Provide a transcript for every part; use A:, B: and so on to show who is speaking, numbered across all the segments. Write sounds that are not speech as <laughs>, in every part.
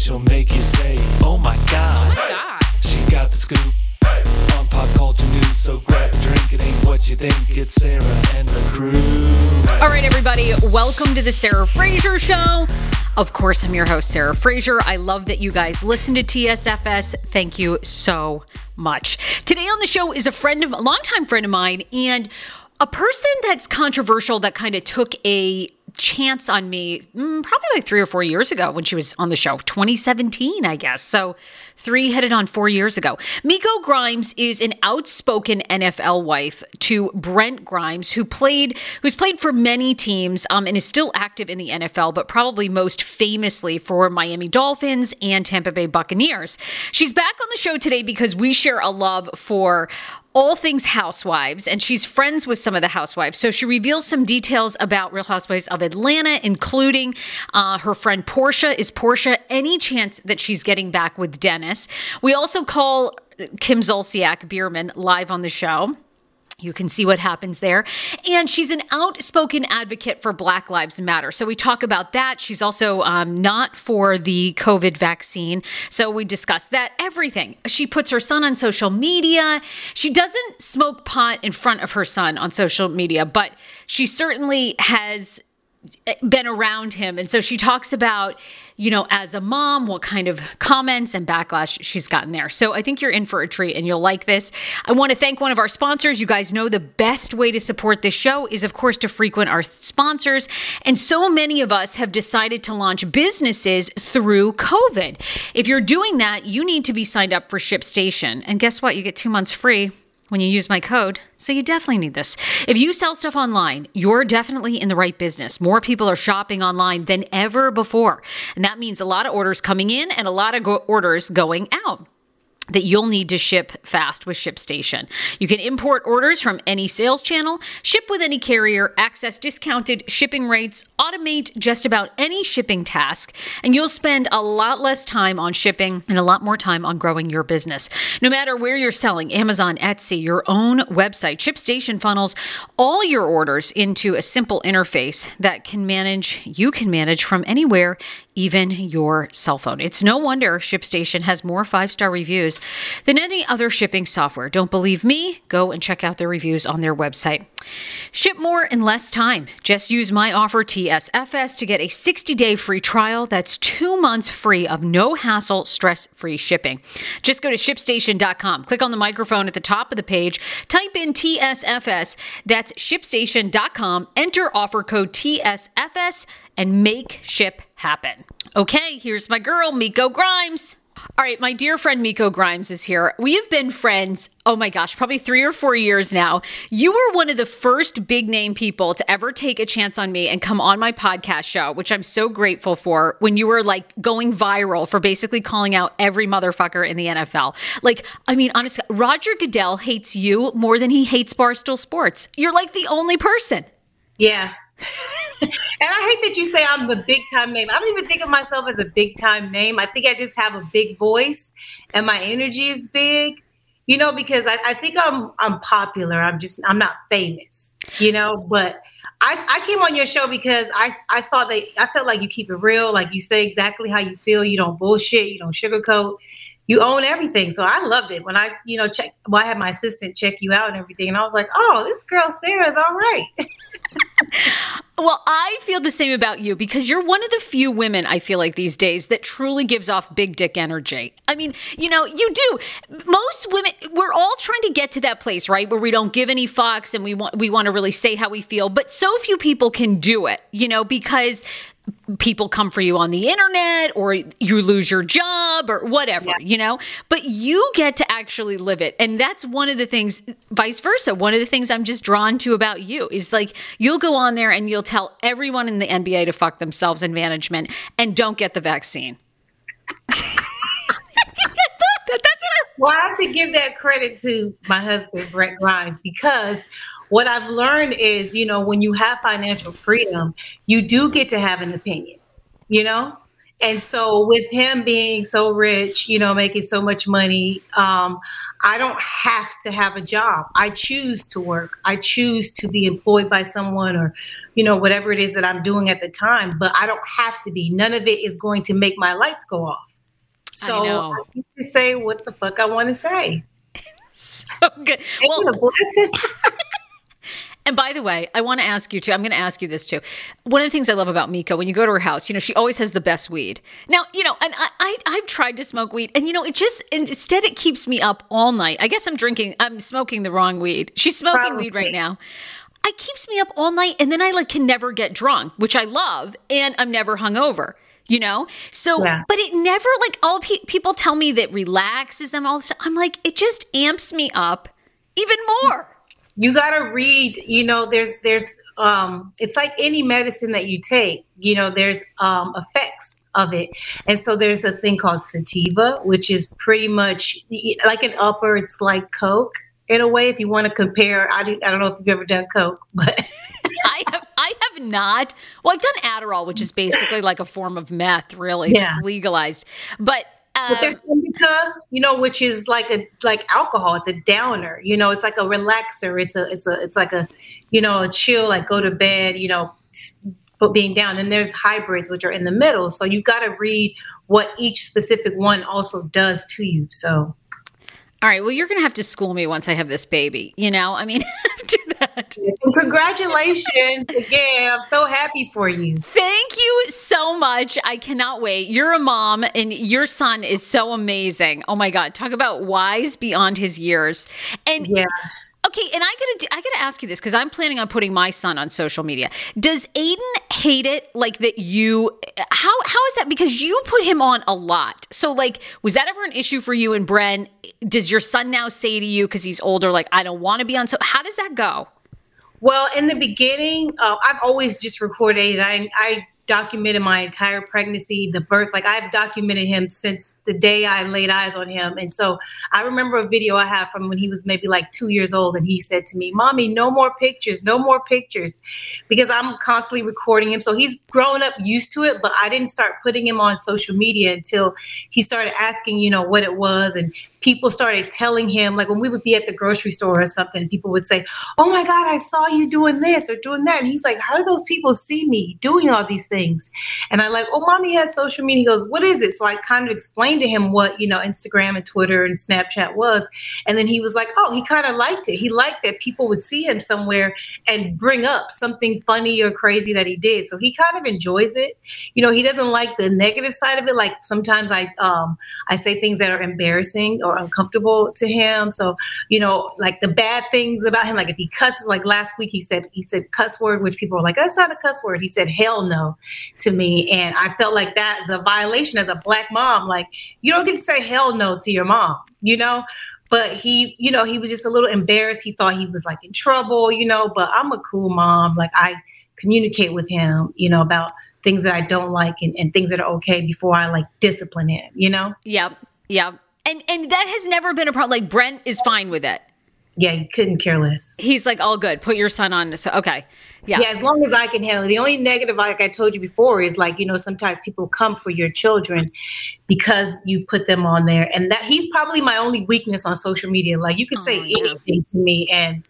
A: She'll make you say, oh, oh my god. She got the scoop on pop culture news, so grab a drink. It ain't what you think. It's Sarah and the crew.
B: All right, everybody, welcome to the Sarah Fraser Show. Of course, I'm your host, Sarah Fraser. I love that you guys listen to TSFS. Thank you so much. Today on the show is a friend of a longtime friend of mine and a person that's controversial that kind of took a chance on me mm, probably like three or four years ago when she was on the show 2017 i guess. So three headed on four years ago. Miko grimes is an outspoken nfl wife to brent grimes who played who's played for many teams um, and is still active in the nfl but probably most famously for miami dolphins and tampa bay buccaneers. She's back on the show today because we share a love for all things housewives, and she's friends with some of the housewives. So she reveals some details about Real Housewives of Atlanta, including uh, her friend Porsha. Is Porsha any chance that she's getting back with Dennis? We also call Kim Zolciak Biermann live on the show. You can see what happens there. And she's an outspoken advocate for Black Lives Matter. So we talk about that. She's also um, not for the COVID vaccine. So we discuss that, everything. She puts her son on social media. She doesn't smoke pot in front of her son on social media, but she certainly has been around him. And so she talks about, you know, as a mom, what kind of comments and backlash she's gotten there. So I think you're in for a treat and you'll like this. I want to thank one of our sponsors. You guys know the best way to support this show is, of course, to frequent our sponsors. And so many of us have decided to launch businesses through COVID. If you're doing that, you need to be signed up for ShipStation. And guess what? You get two months free when you use my code. So you definitely need this. If you sell stuff online, you're definitely in the right business. More people are shopping online than ever before. And that means a lot of orders coming in and a lot of go- orders going out. That you'll need to ship fast with ShipStation. You can import orders from any sales channel, ship with any carrier, access discounted shipping rates, automate just about any shipping task, and you'll spend a lot less time on shipping and a lot more time on growing your business. No matter where you're selling, Amazon, Etsy, your own website, ShipStation funnels all your orders into a simple interface that can manage, you can manage from anywhere even your cell phone. It's no wonder ShipStation has more five star than any other shipping software. Don't believe me? Go and check out their reviews on their website. Ship more in less time. Just use my offer TSFS to get a 60 day free trial. That's two months free of no hassle, stress free shipping. Just go to shipstation.com, click on the microphone at the top of the page, type in TSFS. That's shipstation.com, enter offer code TSFS, and make ship happen. Okay, here's my girl, Miko Grimes. All right, my dear friend Miko Grimes is here. We have been friends, oh my gosh, probably three or four years now. You were one of the first big name people to ever take a chance on me and come on my podcast show, which I'm so grateful for when you were like going viral for basically calling out every motherfucker in the NFL. Like, I mean, honestly, Roger Goodell hates you more than he hates Barstool Sports. You're like the only person.
C: Yeah, and I hate that you say I'm the big time name. I don't even think of myself as a big time name. I think I just have a big voice and my energy is big, you know, because I, I think I'm I'm popular. I'm just I'm not famous, you know, but I, I came on your show because I, I thought that I felt like you keep it real, like you say exactly how you feel, you don't bullshit, you don't sugarcoat, you own everything. So I loved it when I, you know, check. Well, I had my assistant check you out and everything, and I was like, oh, this girl Sarah's all right. <laughs>
B: Well, I feel the same about you because you're one of the few women I feel like these days that truly gives off big dick energy. I mean, you know, you do. Most women we're all trying to get to that place, right? Where we don't give any fucks and we want we want to really say how we feel, but so few people can do it, you know, because people come for you on the internet or you lose your job or whatever, yeah. you know? But you get to actually live it. And that's one of the things, vice versa. One of the things I'm just drawn to about you is like you'll go on there and you'll tell everyone in the NBA to fuck themselves in management and don't get the vaccine. <laughs>
C: That's what I. Well, I have to give that credit to my husband, Brent Grimes, because what I've learned is, you know, when you have financial freedom, you do get to have an opinion, you know? And so with him being so rich, you know, making so much money, um, I don't have to have a job. I choose to work. I choose to be employed by someone or, you know, whatever it is that I'm doing at the time, but I don't have to be. None of it is going to make my lights go off. So I, I get to say what the fuck I want to say. <laughs>
B: so good. Well, <laughs> And by the way, I want to ask you too. I'm going to ask you this too. One of the things I love about Miko, when you go to her house, you know, she always has the best weed. Now, you know, and I, I have tried to smoke weed, and you know, it just instead it keeps me up all night. I guess I'm drinking, I'm smoking the wrong weed. She's smoking Probably. weed right now. It keeps me up all night, and then I like can never get drunk, which I love, and I'm never hungover you know so yeah. but it never like all pe- people tell me that relaxes them all this i'm like it just amps me up even more
C: you got to read you know there's there's um it's like any medicine that you take you know there's um effects of it. And so there's a thing called sativa which is pretty much like an upper it's like coke in a way if you want to compare. I, do, I don't know if you've ever done coke <laughs> but
B: i have i have not. Well i've done adderall which is basically like a form of meth really yeah. just legalized. But
C: but there's um, indica, you know, which is like a like alcohol. It's a downer. You know, it's like a relaxer. It's a it's a it's like a you know a chill, like go to bed. You know, but being down. And there's hybrids, which are in the middle. So you got to read what each specific one also does to you. So
B: all right. Well, you're going to have to school me once I have this baby. You know, I mean, <laughs> after that.
C: congratulations again. I'm so happy for you.
B: Thank you so much. I cannot wait. You're a mom, and your son is so amazing. Oh my God. Talk about wise beyond his years. And yeah. Okay, and I gotta I gotta ask you this because I'm planning on putting my son on social media. Does Aiden hate it like that? You how how is that? Because you put him on a lot. So like, was that ever an issue for you and Bren? Does your son now say to you because he's older, like I don't want to be on? So how does that go?
C: Well, in the beginning, uh, I've always just recorded. I I documented my entire pregnancy, the birth. Like I've documented him since the day I laid eyes on him. And so I remember a video I have from when he was maybe like two years old, and he said to me, "Mommy, no more pictures, no more pictures," because I'm constantly recording him. So he's growing up used to it, but I didn't start putting him on social media until he started asking, you know, what it was and people started telling him, like when we would be at the grocery store or something, people would say, Oh my God, I saw you doing this or doing that. And he's like, How do those people see me doing all these things? And I like, Oh, mommy has social media. He goes, What is it? So I kind of explained to him what, you know, Instagram and Twitter and Snapchat was. And then he was like, Oh, he kind of liked it. He liked that people would see him somewhere and bring up something funny or crazy that he did. So he kind of enjoys it. You know, he doesn't like the negative side of it. Like sometimes I um I say things that are embarrassing or uncomfortable to him. So, you know, like the bad things about him, like if he cusses, like last week he said he said cuss word, which people are like, that's not a cuss word. He said hell no to me. And I felt like that is a violation as a black mom. Like you don't get to say hell no to your mom, you know? But he, you know, he was just a little embarrassed. He thought he was like in trouble, you know, but I'm a cool mom. Like I communicate with him, you know, about things that I don't like and, and things that are okay before I like discipline him, you know?
B: Yep. Yep. And and that has never been a problem. Like Brent is fine with it.
C: Yeah, he couldn't care less.
B: He's like, all good. Put your son on. So okay. Yeah.
C: Yeah, as long as I can handle it. The only negative, like I told you before, is like, you know, sometimes people come for your children because you put them on there. And that he's probably my only weakness on social media. Like you can
B: Oh,
C: say
B: yeah.
C: anything to me and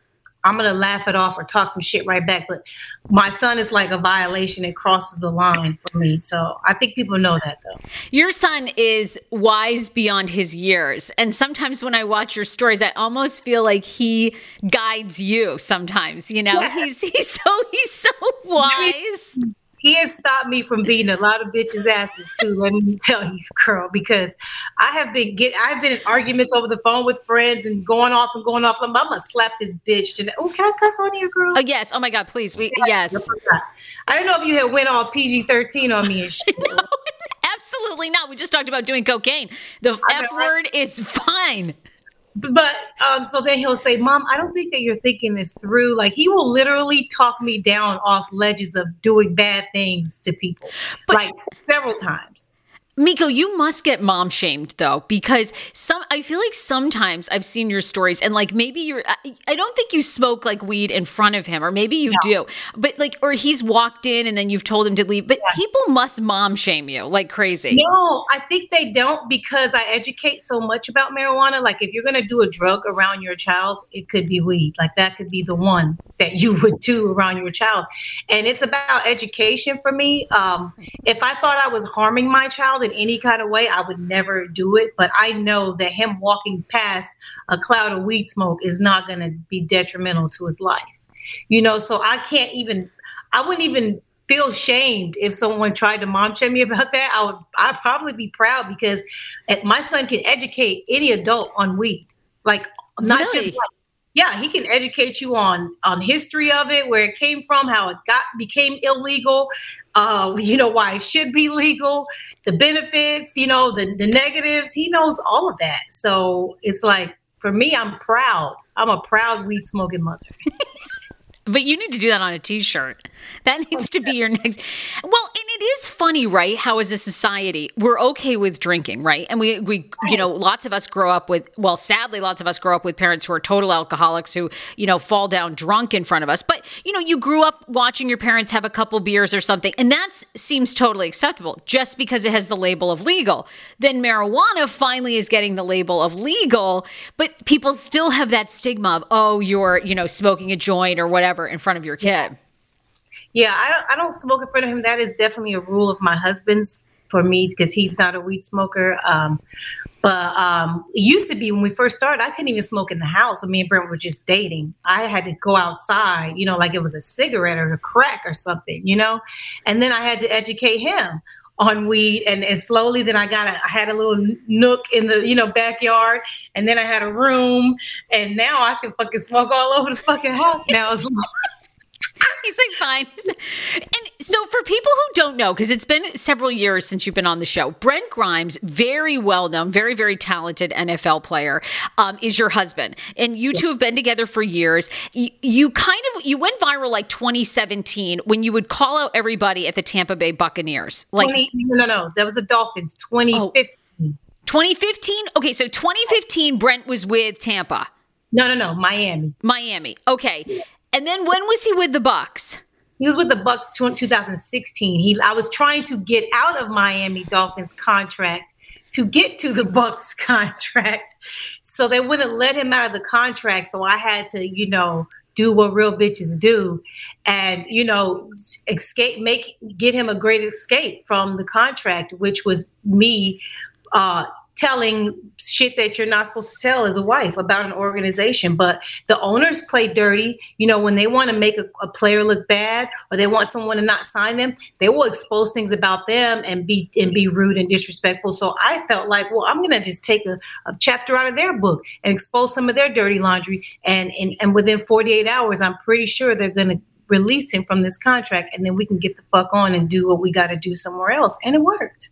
C: I'm gonna laugh it off or talk some shit right back. But my son is like a violation. It crosses the line for me. So I think people know that though.
B: Your son is wise beyond his years. And sometimes when I watch your stories, I almost feel like he guides you sometimes. You know,
C: Yeah.
B: he's he's so he's so wise.
C: He has stopped me from beating a lot of bitches' asses too. Let me <laughs> tell you, girl, because I have been get I've been in arguments over the phone with friends and going off and going off. I'm, I'm gonna slap this bitch today. Oh, can I cuss on you, girl?
B: Oh yes. Oh my God, please. We yes.
C: Oh, I don't know if you had went all PG thirteen on me and shit. <laughs>
B: no, <laughs> Absolutely not. We just talked about doing cocaine. The
C: I
B: F word is fine.
C: But um, so then he'll say, "Mom, I don't think that you're thinking this through." Like he will literally talk me down off ledges of doing bad things to people, like several times.
B: Miko, you must get mom shamed though, because some I feel like sometimes I've seen your stories and like maybe you're I, I don't think you smoke like weed in front of him, or maybe you do, but like or he's walked in and then you've told him to leave. But people must mom shame you like crazy.
C: No, I think they don't because I educate so much about marijuana. Like, if you're going to do a drug around your child, it could be weed. Like, that could be the one that you would do around your child. And it's about education for me. Um, if I thought I was harming my child in any kind of way, I would never do it. But I know that him walking past a cloud of weed smoke is not going to be detrimental to his life. You know, so I can't even, I wouldn't even feel shamed if someone tried to mom shame me about that. I would, I'd probably be proud because eh, my son can educate any adult on weed. Like, not
B: Really?
C: just like, yeah, he can educate you on on history of it, where it came from, how it got became illegal, uh, you know, why it should be legal, the benefits, you know, the, the negatives. He knows all of that. So it's like for me, I'm proud. I'm a proud weed smoking mother. <laughs>
B: But you need to do that on a t-shirt. That <laughs> needs to be your next. Well, and it is funny, right? How as a society we're okay with drinking, right? And we we you know, lots of us grow up with well, sadly lots of us grow up with parents who are total alcoholics who, you know, fall down drunk in front of us. But, you know, you grew up watching your parents have a couple beers or something, and that seems totally acceptable just because it has the label of legal. Then marijuana finally is getting the label of legal, but people still have that stigma of, "Oh, you're, you know, smoking a joint or whatever in front of your kid."
C: Yeah, I don't, I don't smoke in front of him. That is definitely a rule of my husband's for me because he's not a weed smoker. Um, but um, it used to be when we first started, I couldn't even smoke in the house when me and Brent were just dating. I had to go outside, you know, like it was a cigarette or a crack or something, you know. And then I had to educate him on weed, and, and slowly then I got a, I had a little nook in the you know backyard, and then I had a room, and now I can fucking smoke all over the fucking house now. It's <laughs>
B: He's like, fine. And So, for people who don't know, because it's been several years since you've been on the show, Brent Grimes, very well known, very, very talented NFL player, um, is your husband. And you two have been together for years. You, you, kind of you went viral like 2017 when you would call out everybody at the Tampa Bay Buccaneers. Like
C: 20, no, no, that was the Dolphins. 2015. Oh,
B: 2015? Okay, so 2015, Brent was with Tampa.
C: No, no, no, Miami.
B: Miami. Okay. And then when was he with the Bucks?
C: He was with the Bucks 2016. He I was trying to get out of Miami Dolphins contract to get to the <laughs> Bucks contract. So they wouldn't let him out of the contract. So I had to, you know, do what real bitches do and you know escape make get him a great escape from the contract which was me uh telling shit that you're not supposed to tell as a wife about an organization. But the owners play dirty. You know, when they want to make a, a, player look bad or they want someone to not sign them, they will expose things about them and be and be rude and disrespectful. So I felt like, well, I'm gonna just take a, a chapter out of their book and expose some of their dirty laundry. And, and and within 48 hours, I'm pretty sure they're gonna release him from this contract and then we can get the fuck on and do what we got to do somewhere else. And it worked.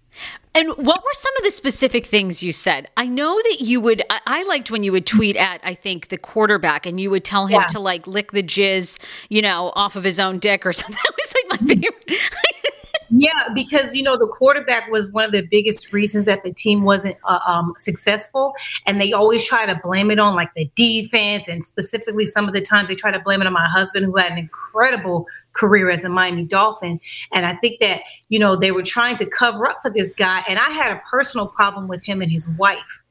B: And what were some of the specific things you said? I know that you would, I, I liked when you would tweet at, I think, the quarterback and you would tell him yeah. to like lick the jizz, you know, off of his own dick or <laughs> something. That was like my favorite. <laughs>
C: yeah, because, you know, the quarterback was one of the biggest reasons that the team wasn't uh, um, successful. And they always try to blame it on like the defense. And specifically, some of the times they try to blame it on my husband, who had an incredible career as a Miami Dolphin. And I think that, you know, they were trying to cover up for this guy. And I had a personal problem with him and his wife.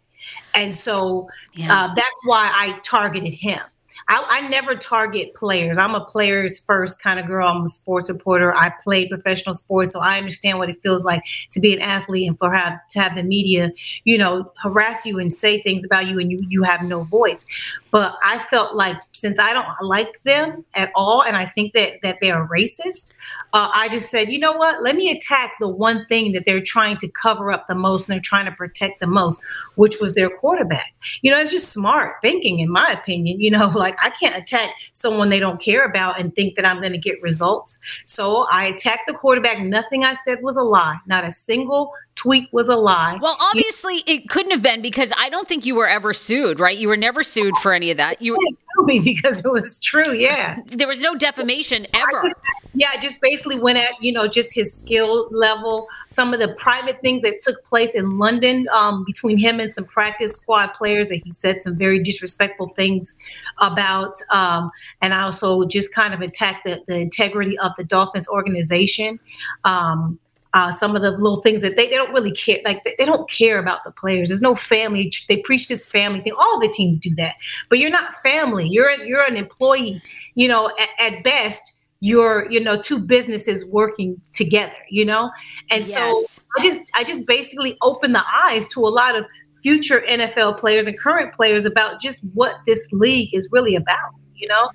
C: And so yeah. uh, that's why I targeted him. I, I, never target players. I'm a players first kind of girl. I'm a sports reporter. I play professional sports, so I understand what it feels like to be an athlete and for have to have the media, you know, harass you and say things about you, and you you have no voice. But I felt like since I don't like them at all, and I think that that they are racist, uh, I just said, you know what? Let me attack the one thing that they're trying to cover up the most and they're trying to protect the most, which was their quarterback. You know, it's just smart thinking, in my opinion. You know, <laughs> like I can't attack someone they don't care about and think that I'm going to get results. So I attacked the quarterback. Nothing I said was a lie. Not a single tweet was a lie.
B: Well, obviously it couldn't have been because I don't think you were ever sued, right? You were never sued for any of that. You
C: sue me because it was true. Yeah,
B: there was no defamation ever.
C: I just, yeah, I just basically went at you know just his skill level, some of the private things that took place in London um, between him and some practice squad players that he said some very disrespectful things about, um, and I also just kind of attacked the, the integrity of the Dolphins organization. Um, uh, some of the little things that they, they don't really care like they, they, don't care about the players. There's no family they preach this family thing. All the teams do that. But you're not family. You're you're an employee. You know at, at best you're you know two businesses working together you know? And yes. so i just i just basically opened the eyes to a lot of future nfl players and current players about just what this league is really about you know?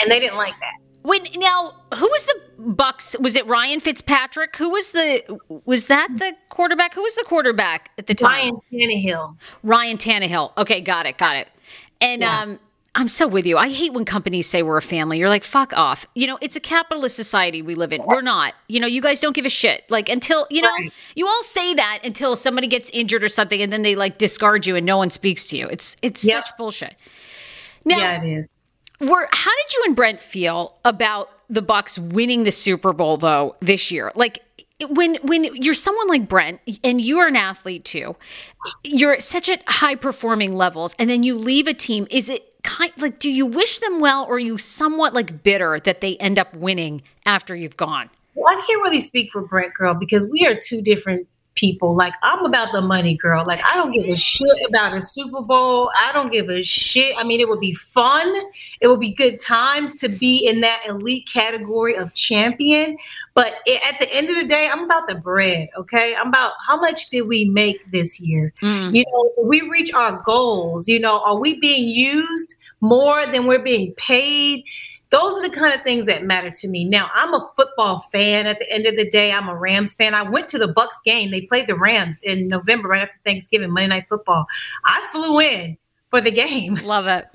C: And they didn't like that
B: when now, who was the Bucks? Was it Ryan Fitzpatrick? Who was the was that the quarterback? Who was the quarterback at the time?
C: Ryan Tannehill.
B: Ryan Tannehill. Okay, got it, got it. And yeah. um, I'm so with you. I hate when companies say we're a family. You're like, fuck off. You know, it's a capitalist society we live in. We're not. You know, you guys don't give a shit. Like until you know, right. you all say that until somebody gets injured or something, and then they like discard you and no one speaks to you. It's it's yep. such bullshit.
C: Now, yeah, it is
B: were how did you and Brent feel about the Bucks winning the Super Bowl though this year? Like when when you're someone like Brent and you are an athlete too, you're such at high performing levels, and then you leave a team. Is it kind like do you wish them well, or are you somewhat like bitter that they end up winning after you've gone?
C: Well, I can't really speak for Brent, girl, because we are two different people. Like I'm about the money, girl. Like I don't give a shit about a Super Bowl. I don't give a shit. I mean, it would be fun. It would be good times to be in that elite category of champion. But it, at the end of the day, I'm about the bread. Okay, I'm about how much did we make this year? Mm. You know, we reach our goals. You know, are we being used more than we're being paid? Those are the kind of things that matter to me. Now, I'm a football fan. At the end of the day, I'm a Rams fan. I went to the Bucks game. They played the Rams in November, right after Thanksgiving, Monday Night Football. I flew in for the game. <laughs>
B: Love it.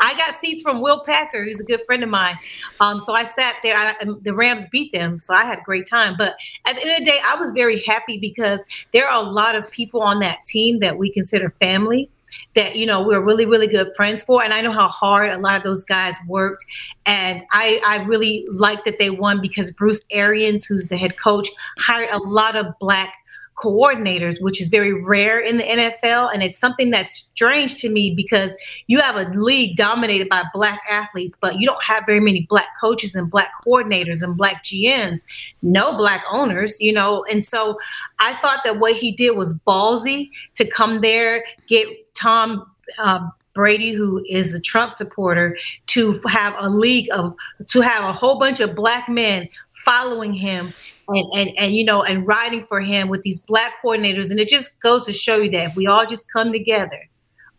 C: I got seats from Will Packer, who's a good friend of mine. Um, so I sat there. I, the Rams beat them, so I had a great time. But at the end of the day, I was very happy because there are a lot of people on that team that we consider family that you know we're really really good friends for and i know how hard a lot of those guys worked and i i really like that they won because bruce arians who's the head coach hired a lot of black coordinators, which is very rare in the NFL. And it's something that's strange to me because you have a league dominated by black athletes, but you don't have very many black coaches and black coordinators and black GMs, no black owners, you know. And so I thought that what he did was ballsy to come there, get Tom. Uh, Brady, who is a Trump supporter, to have a league of to have a whole bunch of black men following him and, and and you know and riding for him with these black coordinators. And it just goes to show you that if we all just come together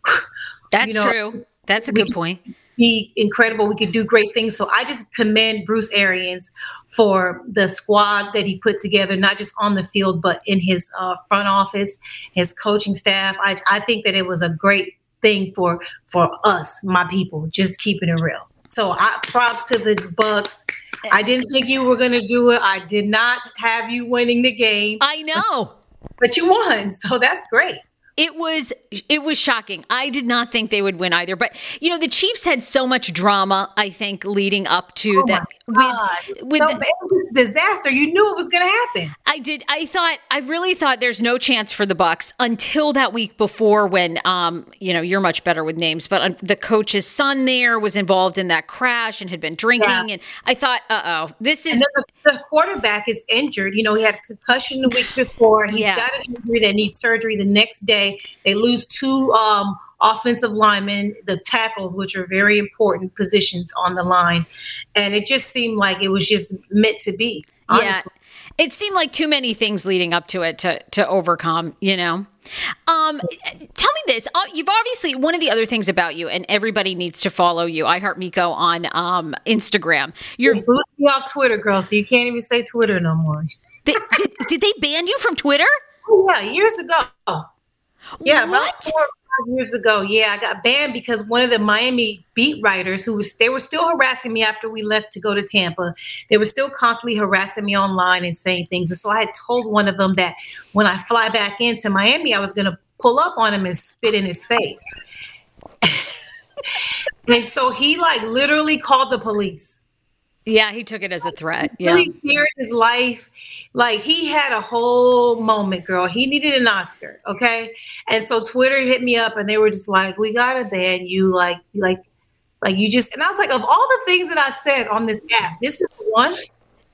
C: <sighs>
B: that's you know, true. That's a good point.
C: be incredible. We could do great things. So i just commend bruce arians for the squad that he put together not just on the field but in his uh, front office his coaching staff I, I think that it was a great thing for for us my people just keeping it real so I props to the Bucks. I didn't think you were going to do it. I did not have you winning the game.
B: I know.
C: But you won, so that's great
B: it was it was shocking. I did not think they would win either. But you know, the Chiefs had so much drama. I think leading up to
C: oh
B: that
C: with with so, the, it was a disaster. You knew it was going to happen.
B: I did. I thought. I really thought there's no chance for the Bucks until that week before when um you know you're much better with names, but um, the coach's son there was involved in that crash and had been drinking, yeah. and I thought, uh oh, this is
C: the, the, quarterback is injured. You know, he had a concussion the week before. He's yeah. got an injury that needs surgery the next day. They lose two um, offensive linemen, the tackles, which are very important positions on the line. And it just seemed like it was just meant to be. Honestly. Yeah.
B: It seemed like too many things leading up to it to to overcome, you know. Um, tell me this. Uh, you've obviously one of the other things about you, and everybody needs to follow you. I heart Miko on um, Instagram.
C: You're they me off Twitter, girl, so you can't even say Twitter no more.
B: They, did, did they ban you from Twitter?
C: Oh, yeah, years ago. Yeah, what? about four or five years ago. Yeah, I got banned because one of the Miami beat writers who was they were still harassing me after we left to go to Tampa. They were still constantly harassing me online and saying things. And so I had told one of them that when I fly back into Miami, I was gonna pull up on him and spit in his face. <laughs> and so he like literally called the police.
B: Yeah, he took it as a threat. Yeah.
C: Really feared his life. Like he had a whole moment, girl. He needed an Oscar, okay? And so Twitter hit me up and they were just like, "We gotta ban you." Like, like, like you just. And I was like, of all the things that I've said on this app, this is the one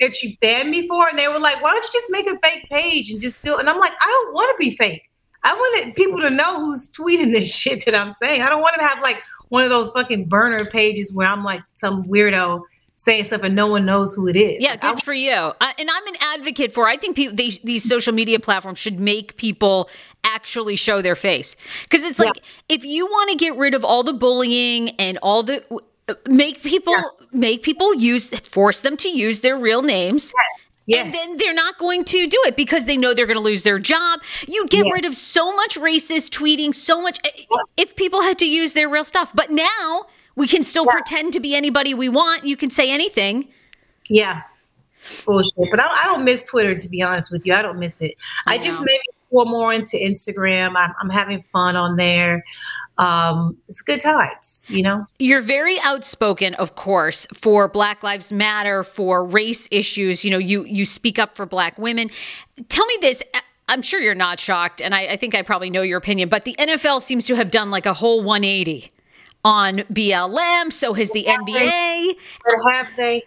C: that you banned me for. And they were like, "Why don't you just make a fake page and just still?" And I'm like, I don't want to be fake. I wanted people to know who's tweeting this <laughs> shit that I'm saying. I don't want to have like one of those fucking burner pages where I'm like some weirdo saying stuff and no one knows who it is.
B: Yeah, good for you. and I'm an advocate for. I think people they, these social media platforms should make people actually show their face because it's like yeah. if you want to get rid of all the bullying and all the make people yeah. make people use force them to use their real names.
C: Yes. Yes.
B: And then they're not going to do it because they know they're going to lose their job. You get yes. rid of so much racist tweeting, so much eh, if people had to use their real stuff. But now we can still yeah. pretend to be anybody we want. You can say anything.
C: Yeah. Bullshit. But I, I, don't miss Twitter, to be honest with you. I don't miss it. I, I just maybe go more into Instagram. I'm, I'm having fun on there um, it's good times, you know.
B: You're very outspoken, of course, for Black Lives Matter, for race issues. You know, you you speak up for Black women. Tell me this. I'm sure you're not shocked, and I, I think I probably know your opinion, but the NFL seems to have done like a whole 180 on BLM. So has the have NBA. They,
C: or have they?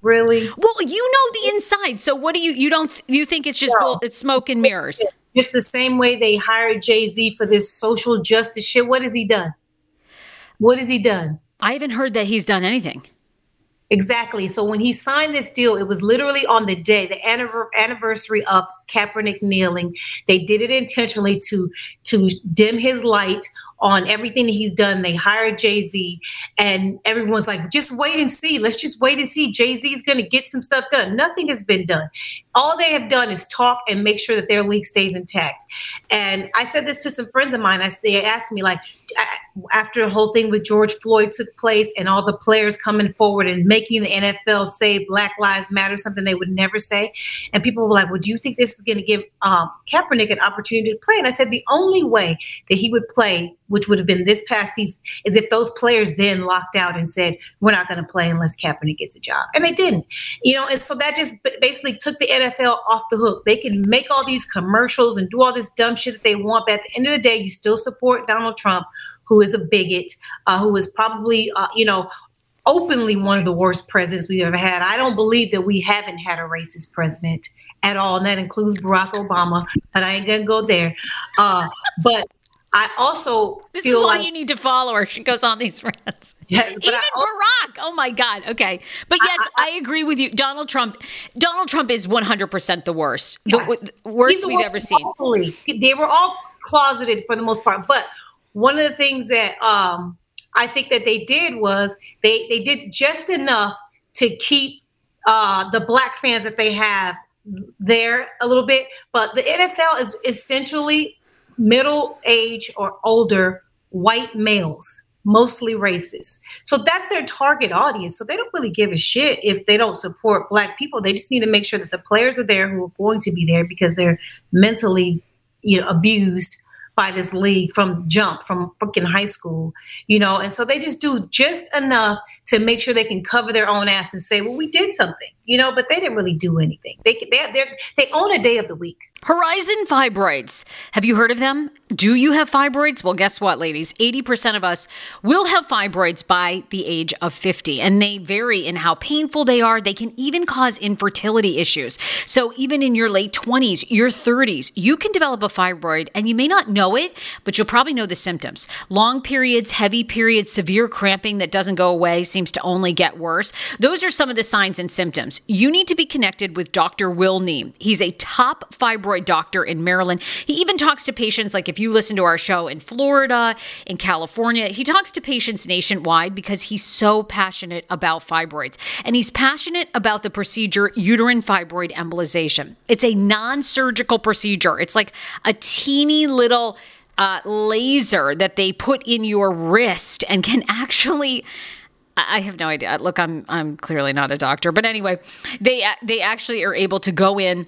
C: Really?
B: Well, you know the inside. So what do you you don't you think it's just no. bull, it's smoke and mirrors?
C: It's the same way they hired Jay Z for this social justice shit. What has he done? What has he done?
B: I haven't heard that he's done anything.
C: Exactly. So when he signed this deal, it was literally on the day, the anniversary of Kaepernick kneeling. They did it intentionally to to dim his light on everything he's done. They hired Jay Z, and everyone's like, just wait and see. Let's just wait and see. Jay Z is going to get some stuff done. Nothing has been done. All they have done is talk and make sure that their league stays intact. And I said this to some friends of mine. I, they asked me, like, after the whole thing with George Floyd took place and all the players coming forward and making the NFL say Black Lives Matter, something they would never say. And people were like, well, do you think this is going to give um, Kaepernick an opportunity to play? And I said, the only way that he would play which would have been this past season, is if those players then locked out and said, we're not going to play unless Kaepernick gets a job. And they didn't, you know, and so that just basically took the NFL off the hook. They can make all these commercials and do all this dumb shit that they want, but at the end of the day, you still support Donald Trump, who is a bigot, uh, who is probably, uh, you know, openly one of the worst presidents we've ever had. I don't believe that we haven't had a racist president at all, and that includes Barack Obama. But I ain't gonna go there. Uh, but I also
B: this is why like, you need to follow her. She goes on these <laughs> rants. Yeah, Even also, Barack. Oh my God. Okay, but yes, I, I, I, agree with you. Donald Trump. Donald Trump is one hundred percent the worst. The, the worst the we've worst ever seen.
C: They were all closeted for the most part. But one of the things that um, I think that they did was they they did just enough to keep uh, the black fans that they have there a little bit. But the NFL is essentially middle age or older white males, mostly racist. So that's their target audience. So they don't really give a shit if they don't support black people. They just need to make sure that the players are there who are going to be there because they're mentally, you know, abused by this league from jump from freaking high school, you know, and so they just do just enough to make sure they can cover their own ass and say, well, we did something, you know, but they didn't really do anything. They they they own a day of the week.
B: Horizon Fibroids. Have you heard of them? Do you have fibroids? Well, guess what, ladies? 80% of us will have fibroids by the age of 50, and they vary in how painful they are. They can even cause infertility issues. So, even in your late 20s, your 30s, you can develop a fibroid, and you may not know it, but you'll probably know the symptoms. Long periods, heavy periods, severe cramping that doesn't go away, seems to only get worse. Those are some of the signs and symptoms. You need to be connected with Dr. Will Neem. He's a top fibroid doctor in Maryland. He even talks to patients, like if you listen to our show in Florida, in California, he talks to patients nationwide because he's so passionate about fibroids. And he's passionate about the procedure uterine fibroid embolization. It's a non surgical procedure, it's like a teeny little uh, laser that they put in your wrist and can <laughs> actually I have no idea. Look, I'm I'm clearly not a doctor, but anyway, they they actually are able to go in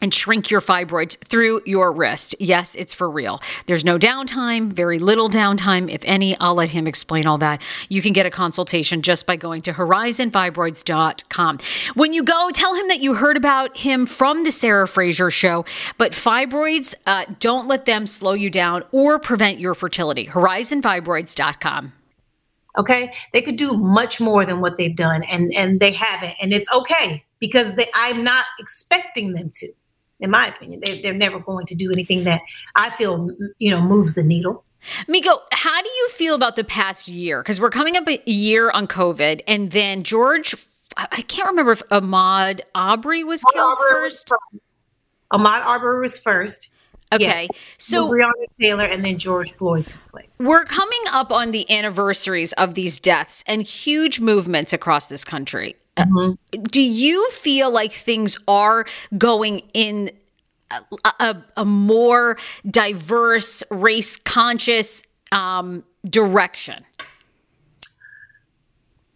B: and shrink your fibroids through your wrist. Yes, it's for real. There's no downtime, very little downtime, if any. I'll let him explain all that. You can get a consultation just by going to horizonfibroids.com. When you go, tell him that you heard about him from the Sarah Fraser show, but fibroids, uh, don't let them slow you down or prevent your fertility. Horizonfibroids.com
C: okay they could do much more than what they've done and and they haven't and it's okay because they, i'm not expecting them to in my opinion. They, they're never going to do anything that I feel, you know, moves the needle.
B: Miko, how do you feel about the past year? Because we're coming up a year on COVID, and then George, I can't remember if Ahmaud Arbery was Ahmaud killed Arbery first. Was
C: Ahmaud Arbery was first.
B: Okay, yes. so
C: Breonna Taylor and then George Floyd took place.
B: We're coming up on the anniversaries of these deaths and huge movements across this country. Mm-hmm. do you feel like things are going in a, a, a more diverse, race conscious um, direction?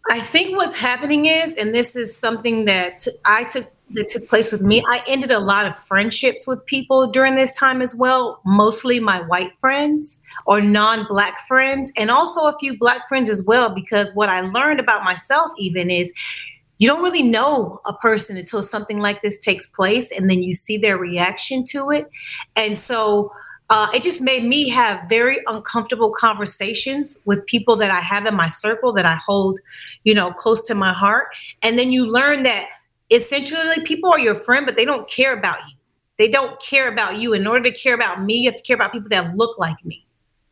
C: I think what's happening is, and this is something that I took that took place with me. I ended a lot of friendships with people during this time as well, mostly my white friends or non black friends, and also a few black friends as well, because what I learned about myself even is you don't really know a person until something like this takes place and then you see their reaction to it. And so uh, it just made me have very uncomfortable conversations with people that I have in my circle that I hold, you know, close to my heart. And then you learn that essentially people are your friend, but they don't care about you. They don't care about you. In order to care about me, you have to care about people that look like me.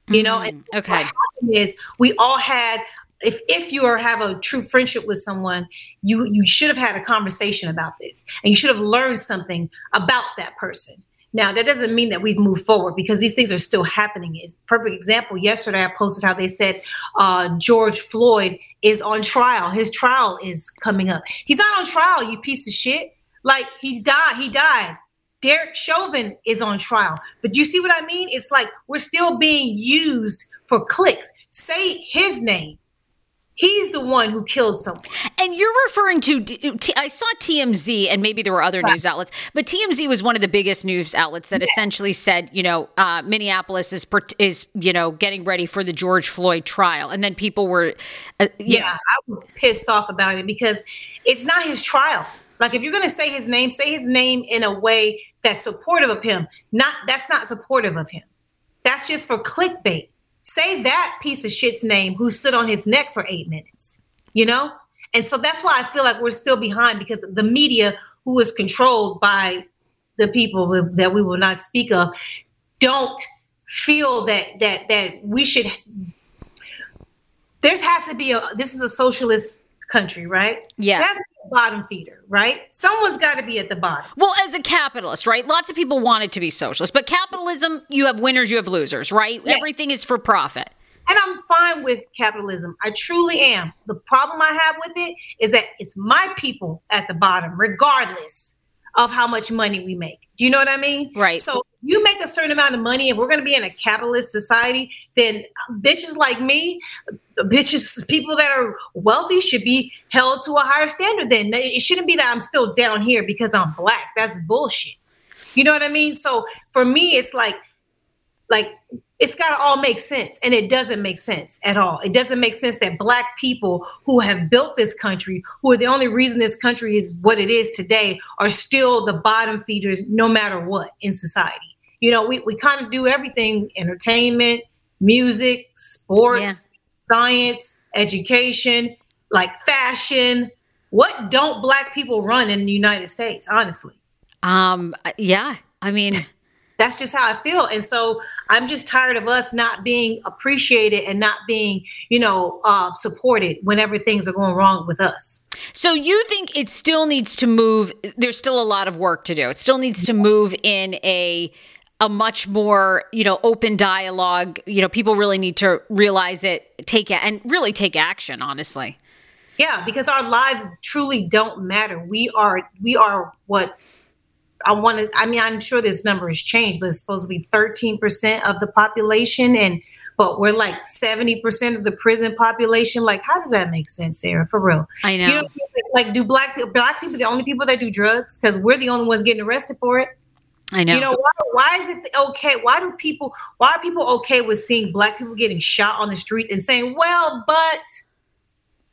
C: You know, mm,
B: and okay.
C: is we all had if if you are have a true friendship with someone, you you should have had a conversation about this, and you should have learned something about that person. Now that doesn't mean that we've moved forward because these things are still happening. Is perfect example. Yesterday I posted how they said uh, George Floyd is on trial. His trial is coming up. He's not on trial, you piece of shit. Like he's died. He died. Derek Chauvin is on trial. But do you see what I mean? It's like we're still being used for clicks. Say his name. He's the one who killed someone.
B: And you're referring to, I saw TMZ, and maybe there were other right. news outlets, but TMZ was one of the biggest news outlets that yes. essentially said, you know, uh, Minneapolis is, is, you know, getting ready for the George Floyd trial. And then people were, uh,
C: yeah, know. I was pissed off about it because it's not his trial. Like if you're going to say his name, say his name in a way that's supportive of him. Not that's not supportive of him. That's just for clickbait. Say that piece of shit's name who stood on his neck for eight minutes, you know? And so that's why I feel like we're still behind because the media, who is controlled by the people that we will not speak of, don't feel that that that we should. There has to be a. This is a socialist country, right?
B: Yeah
C: bottom feeder, right? Someone's got to be at the bottom.
B: Well, as a capitalist, right? Lots of people want it to be socialist, but capitalism, you have winners, you have losers, right? Yeah. Everything is for profit.
C: And I'm fine with capitalism. I truly am. The problem I have with it is that it's my people at the bottom, regardless of how much money we make. Do you know what I mean?
B: Right.
C: So you make a certain amount of money, and we're going to be in a capitalist society, then bitches like me, bitches, people that are wealthy should be held to a higher standard. Then it shouldn't be that I'm still down here because I'm black. That's bullshit. You know what I mean? So for me, it's like, like it's got to all make sense and it doesn't make sense at all. It doesn't make sense that black people who have built this country who are the only reason this country is what it is today are still the bottom feeders no matter what in society. You know we, we kind of do everything entertainment music sports yeah. science education like fashion. What don't black people run in the united states honestly?
B: Um yeah i mean
C: that's just how I feel. And so I'm just tired of us not being appreciated and not being, you know, uh, supported whenever things are going wrong with us.
B: So you think it still needs to move? There's still a lot of work to do. It still needs to move in a a much more you know open dialogue you know people really need to realize it take it and really take action honestly
C: yeah because our lives truly don't matter we are we are what I want to, I mean, I'm sure this number has changed, but it's supposed to be 13% of the population. And, but we're like 70% of the prison population. Like, how does that make sense, Sarah? For real.
B: I know. You know
C: like, do black, black people the only people that do drugs? Because we're the only ones getting arrested for it.
B: I know.
C: You know why, why is it okay? Why do people? Why are people okay with seeing black people getting shot on the streets and saying, "Well, but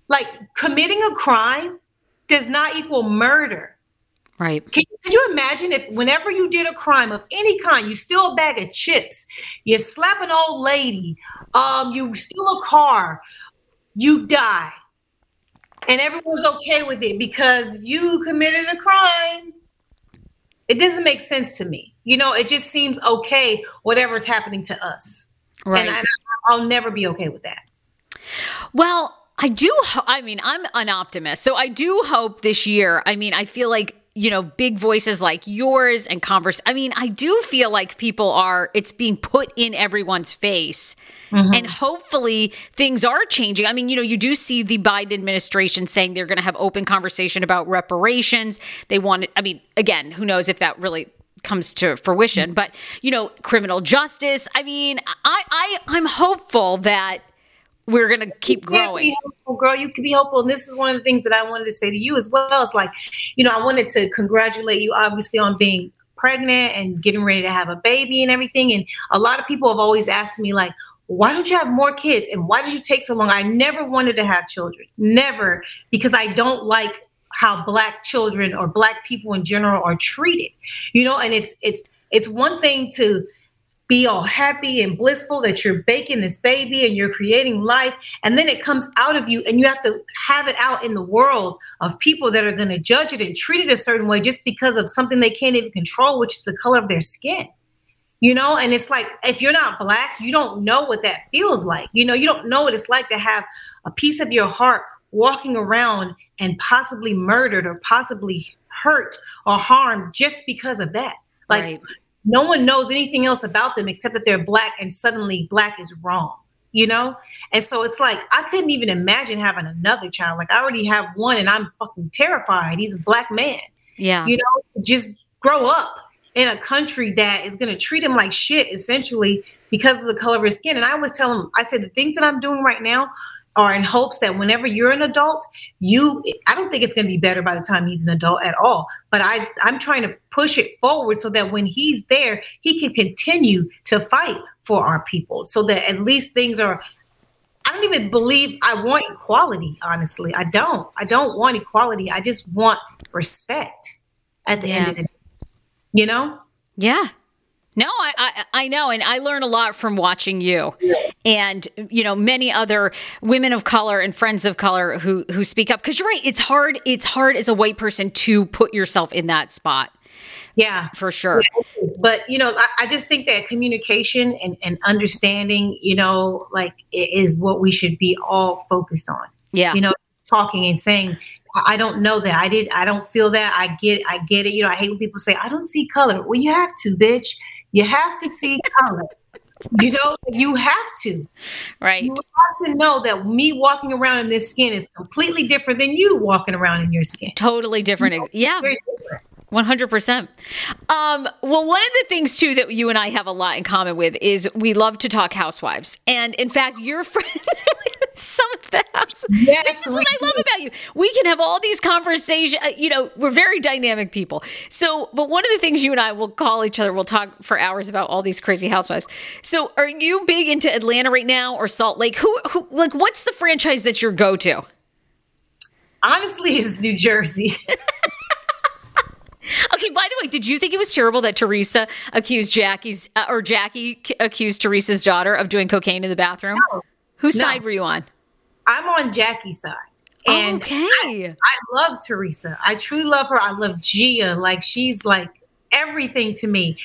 C: like committing a crime does not equal murder."
B: Right.
C: Can, could you imagine if whenever you did a crime of any kind, you steal a bag of chips, you slap an old lady, um, you steal a car, you die. And everyone's okay with it because you committed a crime. It doesn't make sense to me. You know, it just seems okay, whatever's happening to us.
B: Right.
C: And I, I'll never be okay with that.
B: Well, I do. Ho- I mean, I'm an optimist. So I do hope this year. I mean, I feel like you know, big voices like yours and converse. I mean, I do feel like people are, it's being put in everyone's face. Mm-hmm. And hopefully things are changing. I mean, you know, you do see the Biden administration saying they're going to have open conversation about reparations. They want I mean, again, who knows if that really comes to fruition, but you know, criminal justice. I mean, I, I I'm hopeful that we're going to keep growing.
C: Girl, you can be hopeful. And this is one of the things that I wanted to say to you as well. It's like, you know, I wanted to congratulate you, obviously, on being pregnant and getting ready to have a baby and everything. And a lot of people have always asked me, like, why don't you have more kids? And why did you take so long? I never wanted to have children, never, because I don't like how black children or black people in general are treated. You know, and it's it's it's one thing to be all happy and blissful that you're baking this baby and you're creating life. And then it comes out of you, and you have to have it out in the world of people that are going to judge it and treat it a certain way just because of something they can't even control, which is the color of their skin. you know and it's like if you're not black you don't know what that feels like you know you don't know what it's like to have a piece of your heart walking around and possibly murdered or possibly hurt or harmed just because of that like right. No one knows anything else about them except that they're black and suddenly black is wrong you know? And so it's like i couldn't even imagine having another child. Like i already have one and i'm fucking terrified. He's a black man
B: yeah.
C: you know? Just grow up in a country that is going to treat him like shit essentially because of the color of his skin. And I always tell him, I said, the things that I'm doing right now are in hopes that whenever you're an adult, you, I don't think it's going to be better by the time he's an adult at all. But I, I'm trying to push it forward so that when he's there, he can continue to fight for our people so that at least things are I don't even believe I want equality, honestly. I don't. I don't want equality. I just want respect at the yeah. end of the day you know?
B: Yeah. No, I, I, I know, and I learn a lot from watching you, yeah. and you know many other women of color and friends of color who who speak up. Because you're right, it's hard. It's hard as a white person to put yourself in that spot.
C: Yeah,
B: for sure.
C: Yeah, but you know, I, I, just think that communication and, and understanding, you know, like is what we should be all focused on.
B: Yeah,
C: you know, talking and saying, I don't know that. I did. I don't feel that. I get. I get it. You know, I hate when people say, "I don't see color." Well, you have to, bitch. You have to see color. you know, you have to.
B: Right.
C: You have to know that me walking around in this skin is completely different than you walking around in your skin.
B: Totally different. You know, yeah. Different. 100%. Um, well, one of the things, too, that you and I have a lot in common with is we love to talk housewives. And in fact, you're <laughs> friends some of the housewives. Yes, this is what I love about you. We can have all these conversations. Uh, you know, we're very dynamic people. So, but one of the things you and I will call each other, we'll talk for hours about all these crazy housewives. So, are you big into Atlanta right now or Salt Lake? Who, who like, what's the franchise that's your go to?
C: Honestly, it's New Jersey. <laughs>
B: Okay, by the way, did you think it was terrible that Teresa accused Jackie's uh, or Jackie accused Teresa's daughter of doing cocaine in the bathroom? No. Whose no. side were you on?
C: I'm on Jackie's side.
B: And okay.
C: I, I love Teresa. I truly love her. I love Gia. Like she's like everything to me.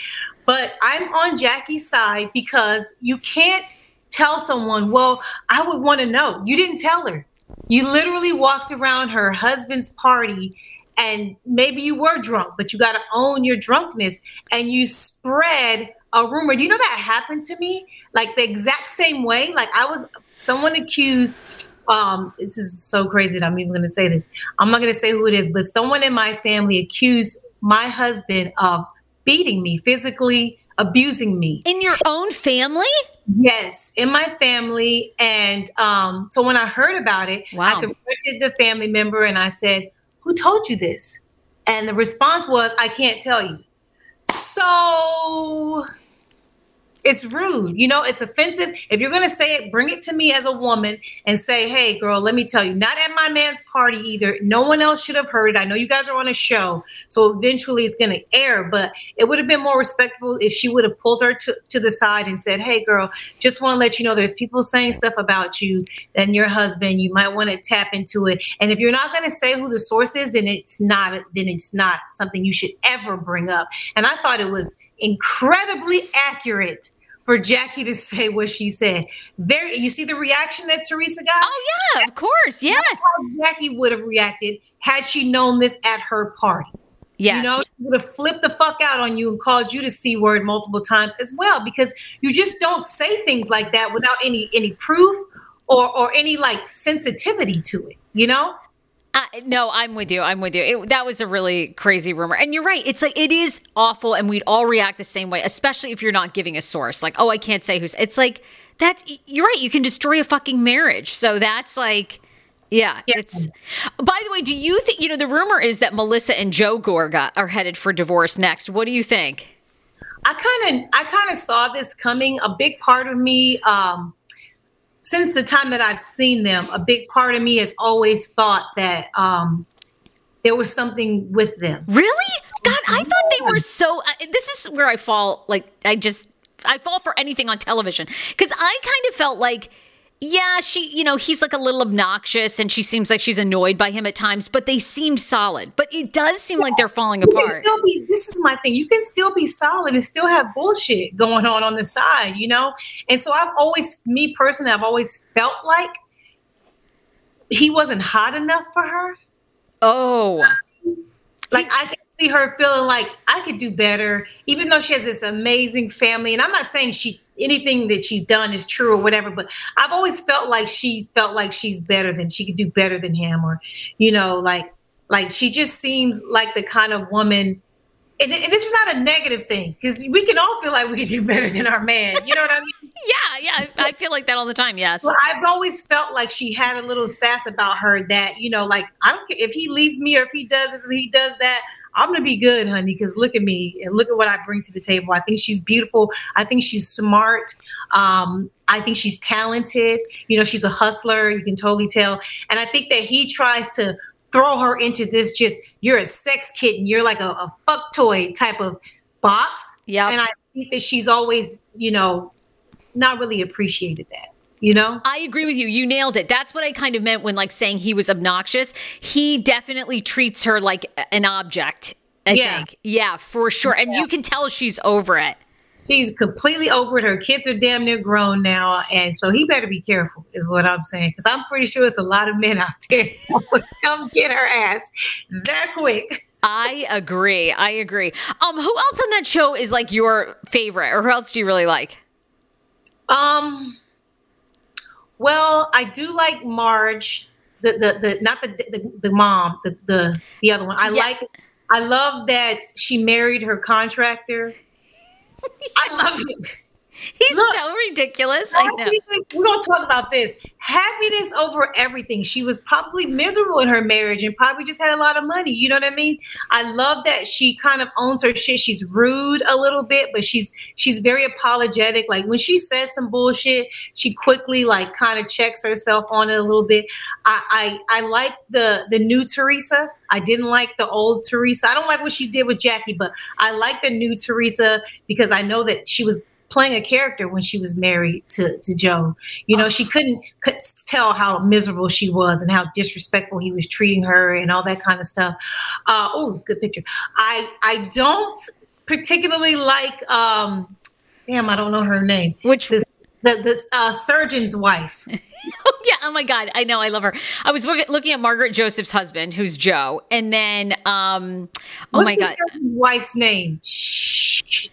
C: But I'm on Jackie's side because you can't tell someone, well, I would want to know. You didn't tell her. You literally walked around her husband's party and maybe you were drunk, but you got to own your drunkenness and you spread a rumor. Do you know that happened to me? Like the exact same way. Like I was someone accused. Um, this is so crazy that I'm even going to say this. I'm not going to say who it is, but someone in my family accused my husband of beating me, physically abusing me.
B: In your own family?
C: Yes, in my family. And um, so when I heard about it, wow. I confronted the family member and I said, who told you this? And the response was, I can't tell you. So it's rude. You know, it's offensive. If you're going to say it, bring it to me as a woman and say, hey, girl, let me tell you, not at my man's party either. No one else should have heard it. I know you guys are on a show. So eventually it's going to air, but it would have been more respectful if she would have pulled her to, to the side and said, hey, girl, just want to let you know there's people saying stuff about you and your husband. You might want to tap into it. And if you're not going to say who the source is, then it's not, then it's not something you should ever bring up. And I thought it was incredibly accurate for Jackie to say what she said. Very, you see the reaction that Teresa got.
B: Oh yeah, of course, yeah.
C: Jackie would have reacted had she known this at her party.
B: Yes.
C: You know, she would have flipped the fuck out on you and called you the C word multiple times as well, because you just don't say things like that without any any proof or or any like sensitivity to it, you know?
B: Uh, no, I'm with you. I'm with you. It, that was a really crazy rumor. And you're right. It's like, it is awful. And we'd all react the same way, especially if you're not giving a source. Like, oh, I can't say who's. It's like, that's, you're right. You can destroy a fucking marriage. So that's like, yeah, yeah, it's. By the way, do you think you know the rumor is that Melissa and Joe Gorga are headed for divorce next? What do you think?
C: I kind of, I kind of saw this coming. A big part of me, um, since the time that I've seen them, a big part of me has always thought that um, there was something with them.
B: Really? God, I thought they were so. Uh, this is where I fall. Like, I just, I fall for anything on television because I kind of felt like yeah, she, you know, he's like a little obnoxious and she seems like she's annoyed by him at times, but they seemed solid. But it does seem yeah. like they're falling
C: you
B: apart.
C: Be, this is my thing. You can still be solid and still have bullshit going on on the side, you know? And so I've always, me personally, I've always felt like he wasn't hot enough for her.
B: Oh.
C: Like I can see her feeling like I could do better, even though she has this amazing family. And I'm not saying she anything that she's done is true or whatever, but I've always felt like she felt like she's better than she could do better than him, or you know, like like she just seems like the kind of woman. And, and this is not a negative thing because we can all feel like we could do better than our man. You know what I mean? <laughs>
B: yeah, yeah. I, I feel like that all the time. Yes.
C: Well, I've always felt like she had a little sass about her that, you know, like, I don't care if he leaves me or if he does this, he does that. I'm gonna be good, honey, because look at me and look at what I bring to the table. I think she's beautiful. I think she's smart. Um, I think she's talented. You know, she's a hustler. You can totally tell. And I think that he tries to throw her into this just you're a sex kitten, you're like a, a fuck toy type of box.
B: Yeah.
C: And I think that she's always, you know, not really appreciated that you know
B: i agree with you you nailed it that's what i kind of meant when like saying he was obnoxious he definitely treats her like an object i yeah. think yeah for sure and yeah. you can tell she's over it
C: she's completely over it her kids are damn near grown now and so he better be careful is what i'm saying because i'm pretty sure it's a lot of men out there <laughs> come get her ass that quick
B: I agree. I agree. Um, who else on that show is like your favorite, or who else do you really like?
C: Um, well, I do like Marge, the the, the not the, the the mom, the the the other one. I yeah. like. I love that she married her contractor. <laughs> I love it.
B: He's Look, so ridiculous. I know.
C: We're gonna talk about this. Happiness over everything. She was probably miserable in her marriage and probably just had a lot of money. You know what I mean? I love that she kind of owns her shit. She's rude a little bit, but she's she's very apologetic. Like when she says some bullshit, she quickly like kind of checks herself on it a little bit. I I, I like the the new Teresa. I didn't like the old Teresa. I don't like what she did with Jackie, but I like the new Teresa because I know that she was playing a character when she was married to, to Joe. You know, she couldn't could tell how miserable she was and how disrespectful he was treating her and all that kind of stuff. Uh, oh, good picture. I I don't particularly like. Um, damn, I don't know her name.
B: Which
C: this, the the uh, surgeon's wife. <laughs>
B: yeah. Oh my God. I know. I love her. I was looking at Margaret Joseph's husband, who's Joe, and then um. Oh What's my God.
C: Wife's name. Shit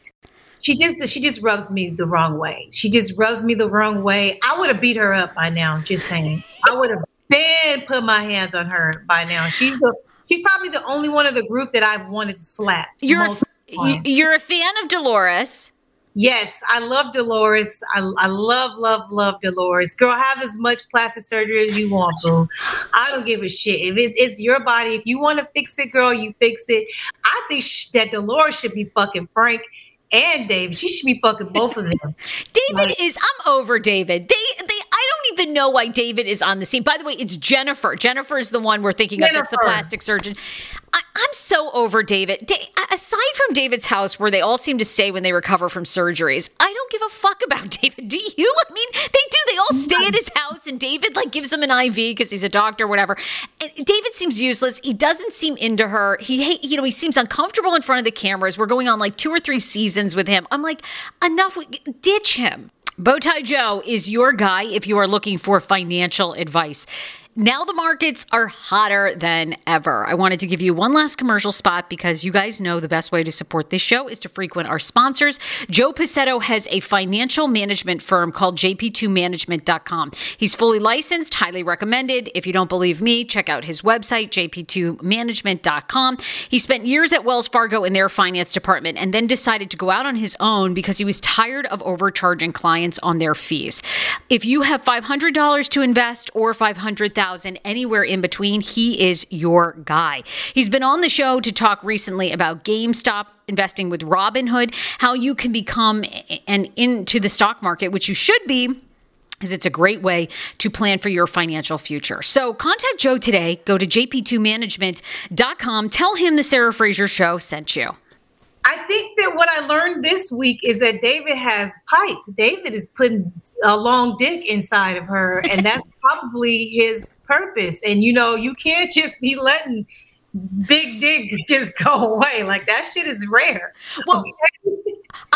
C: she just she just rubs me the wrong way. She just rubs me the wrong way. I would have beat her up by now. Just saying, I would have been put my hands on her by now. She's the she's probably the only one of the group that I've wanted to slap.
B: You're a, you're a fan of Dolores.
C: Yes, I love Dolores. I, I love, love, love Dolores. Girl, have as much plastic surgery as you want, boo. I don't give a shit. If it's, it's your body, if you want to fix it, girl, you fix it. I think sh- that Dolores should be fucking Frank and David. She should be fucking both of them. <laughs>
B: David like, is. I'm over David. They. They. I don't even know why David is on the scene. By the way, it's Jennifer. Jennifer is the one we're thinking Jennifer. of. That's the plastic surgeon. I, am so over David. Da- aside from David's house, where they all seem to stay when they recover from surgeries, I don't give a fuck about <laughs> David. Do you? I mean, they do. They all stay at his house, and David like gives him an IV because he's a doctor, whatever. And David seems useless. He doesn't seem into her. He, you know, he seems uncomfortable in front of the cameras. We're going on like two or three seasons with him. I'm like, enough. Ditch him. Bowtie Joe is your guy if you are looking for financial advice. Now the markets are hotter than ever. I wanted to give you one last commercial spot because you guys know the best way to support this show is to frequent our sponsors. Joe Pacetto has a financial management firm called jp2management.com. He's fully licensed, highly recommended. If you don't believe me, check out his website, jp2management.com. He spent years at Wells Fargo in their finance department and then decided to go out on his own because he was tired of overcharging clients on their fees. If you have $500 to invest or 500,000 5000 anywhere in between, he is your guy. He's been on the show to talk recently about GameStop investing with Robinhood, how you can become an into the stock market, which you should be because it's a great way to plan for your financial future. So contact Joe today. Go to jp2management.com. Tell him the Sarah Fraser Show sent you.
C: I think that what I learned this week is that David has pipe. David is putting a long dick inside of her, and <laughs> that's probably his purpose. And you know, you can't just be letting big dick <laughs> just go away. Like that shit is rare.
B: Well,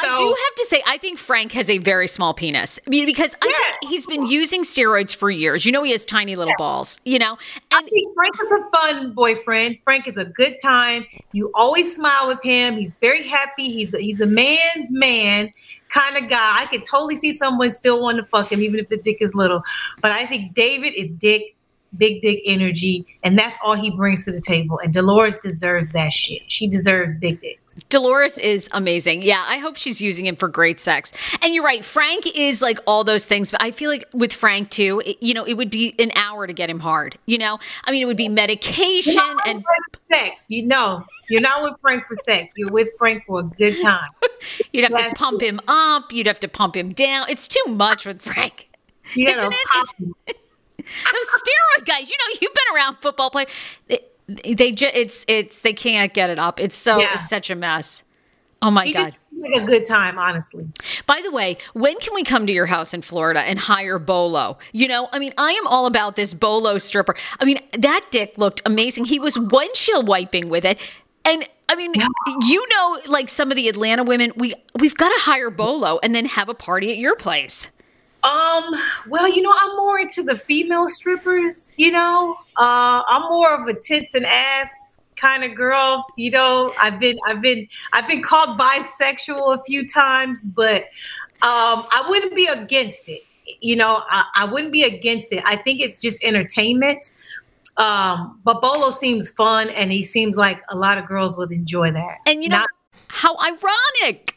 B: so, I do have to say, I think Frank has a very small penis. I mean, because I yeah. think he's been using steroids for years. You know, he has tiny little yeah. balls, you know?
C: And Frank is a fun boyfriend. Frank is a good time. You always smile with him. He's very happy. He's a, he's a man's man kind of guy. I could totally see someone still want to fuck him, even if the dick is little. But I think David is dick big dick energy, and that's all he brings to the table. And Dolores deserves that shit. She deserves big dicks.
B: Dolores is amazing. Yeah, I hope she's using him for great sex. And you're right, Frank is like all those things, but I feel like with Frank too, it, you know, it would be an hour to get him hard. You know, I mean, it would be medication and
C: sex. You know, you're not with Frank for sex. You're with Frank for a good time. <laughs>
B: You'd have That's to pump him up. You'd have to pump him down. It's too much with Frank. You Isn't it? Those steroid guys, you know, you've been around football players. They, they just it's it's they can't get it up. It's so yeah. it's such a mess. Oh my you god.
C: Like a good time, honestly.
B: By the way, when can we come to your house in Florida and hire Bolo? You know, I mean, I am all about this Bolo stripper. I mean, that dick looked amazing. He was windshield wiping with it. And I mean, yeah. you know, like some of the Atlanta women, we we've got to hire Bolo and then have a party at your place.
C: Um, well, you know, I'm more into the female strippers, you know. Uh I'm more of a tits and ass kind of girl, you know. I've been I've been I've been called bisexual a few times, but um I wouldn't be against it. You know, I, I wouldn't be against it. I think it's just entertainment. Um, but Bolo seems fun and he seems like a lot of girls would enjoy that.
B: And you know, Not- how ironic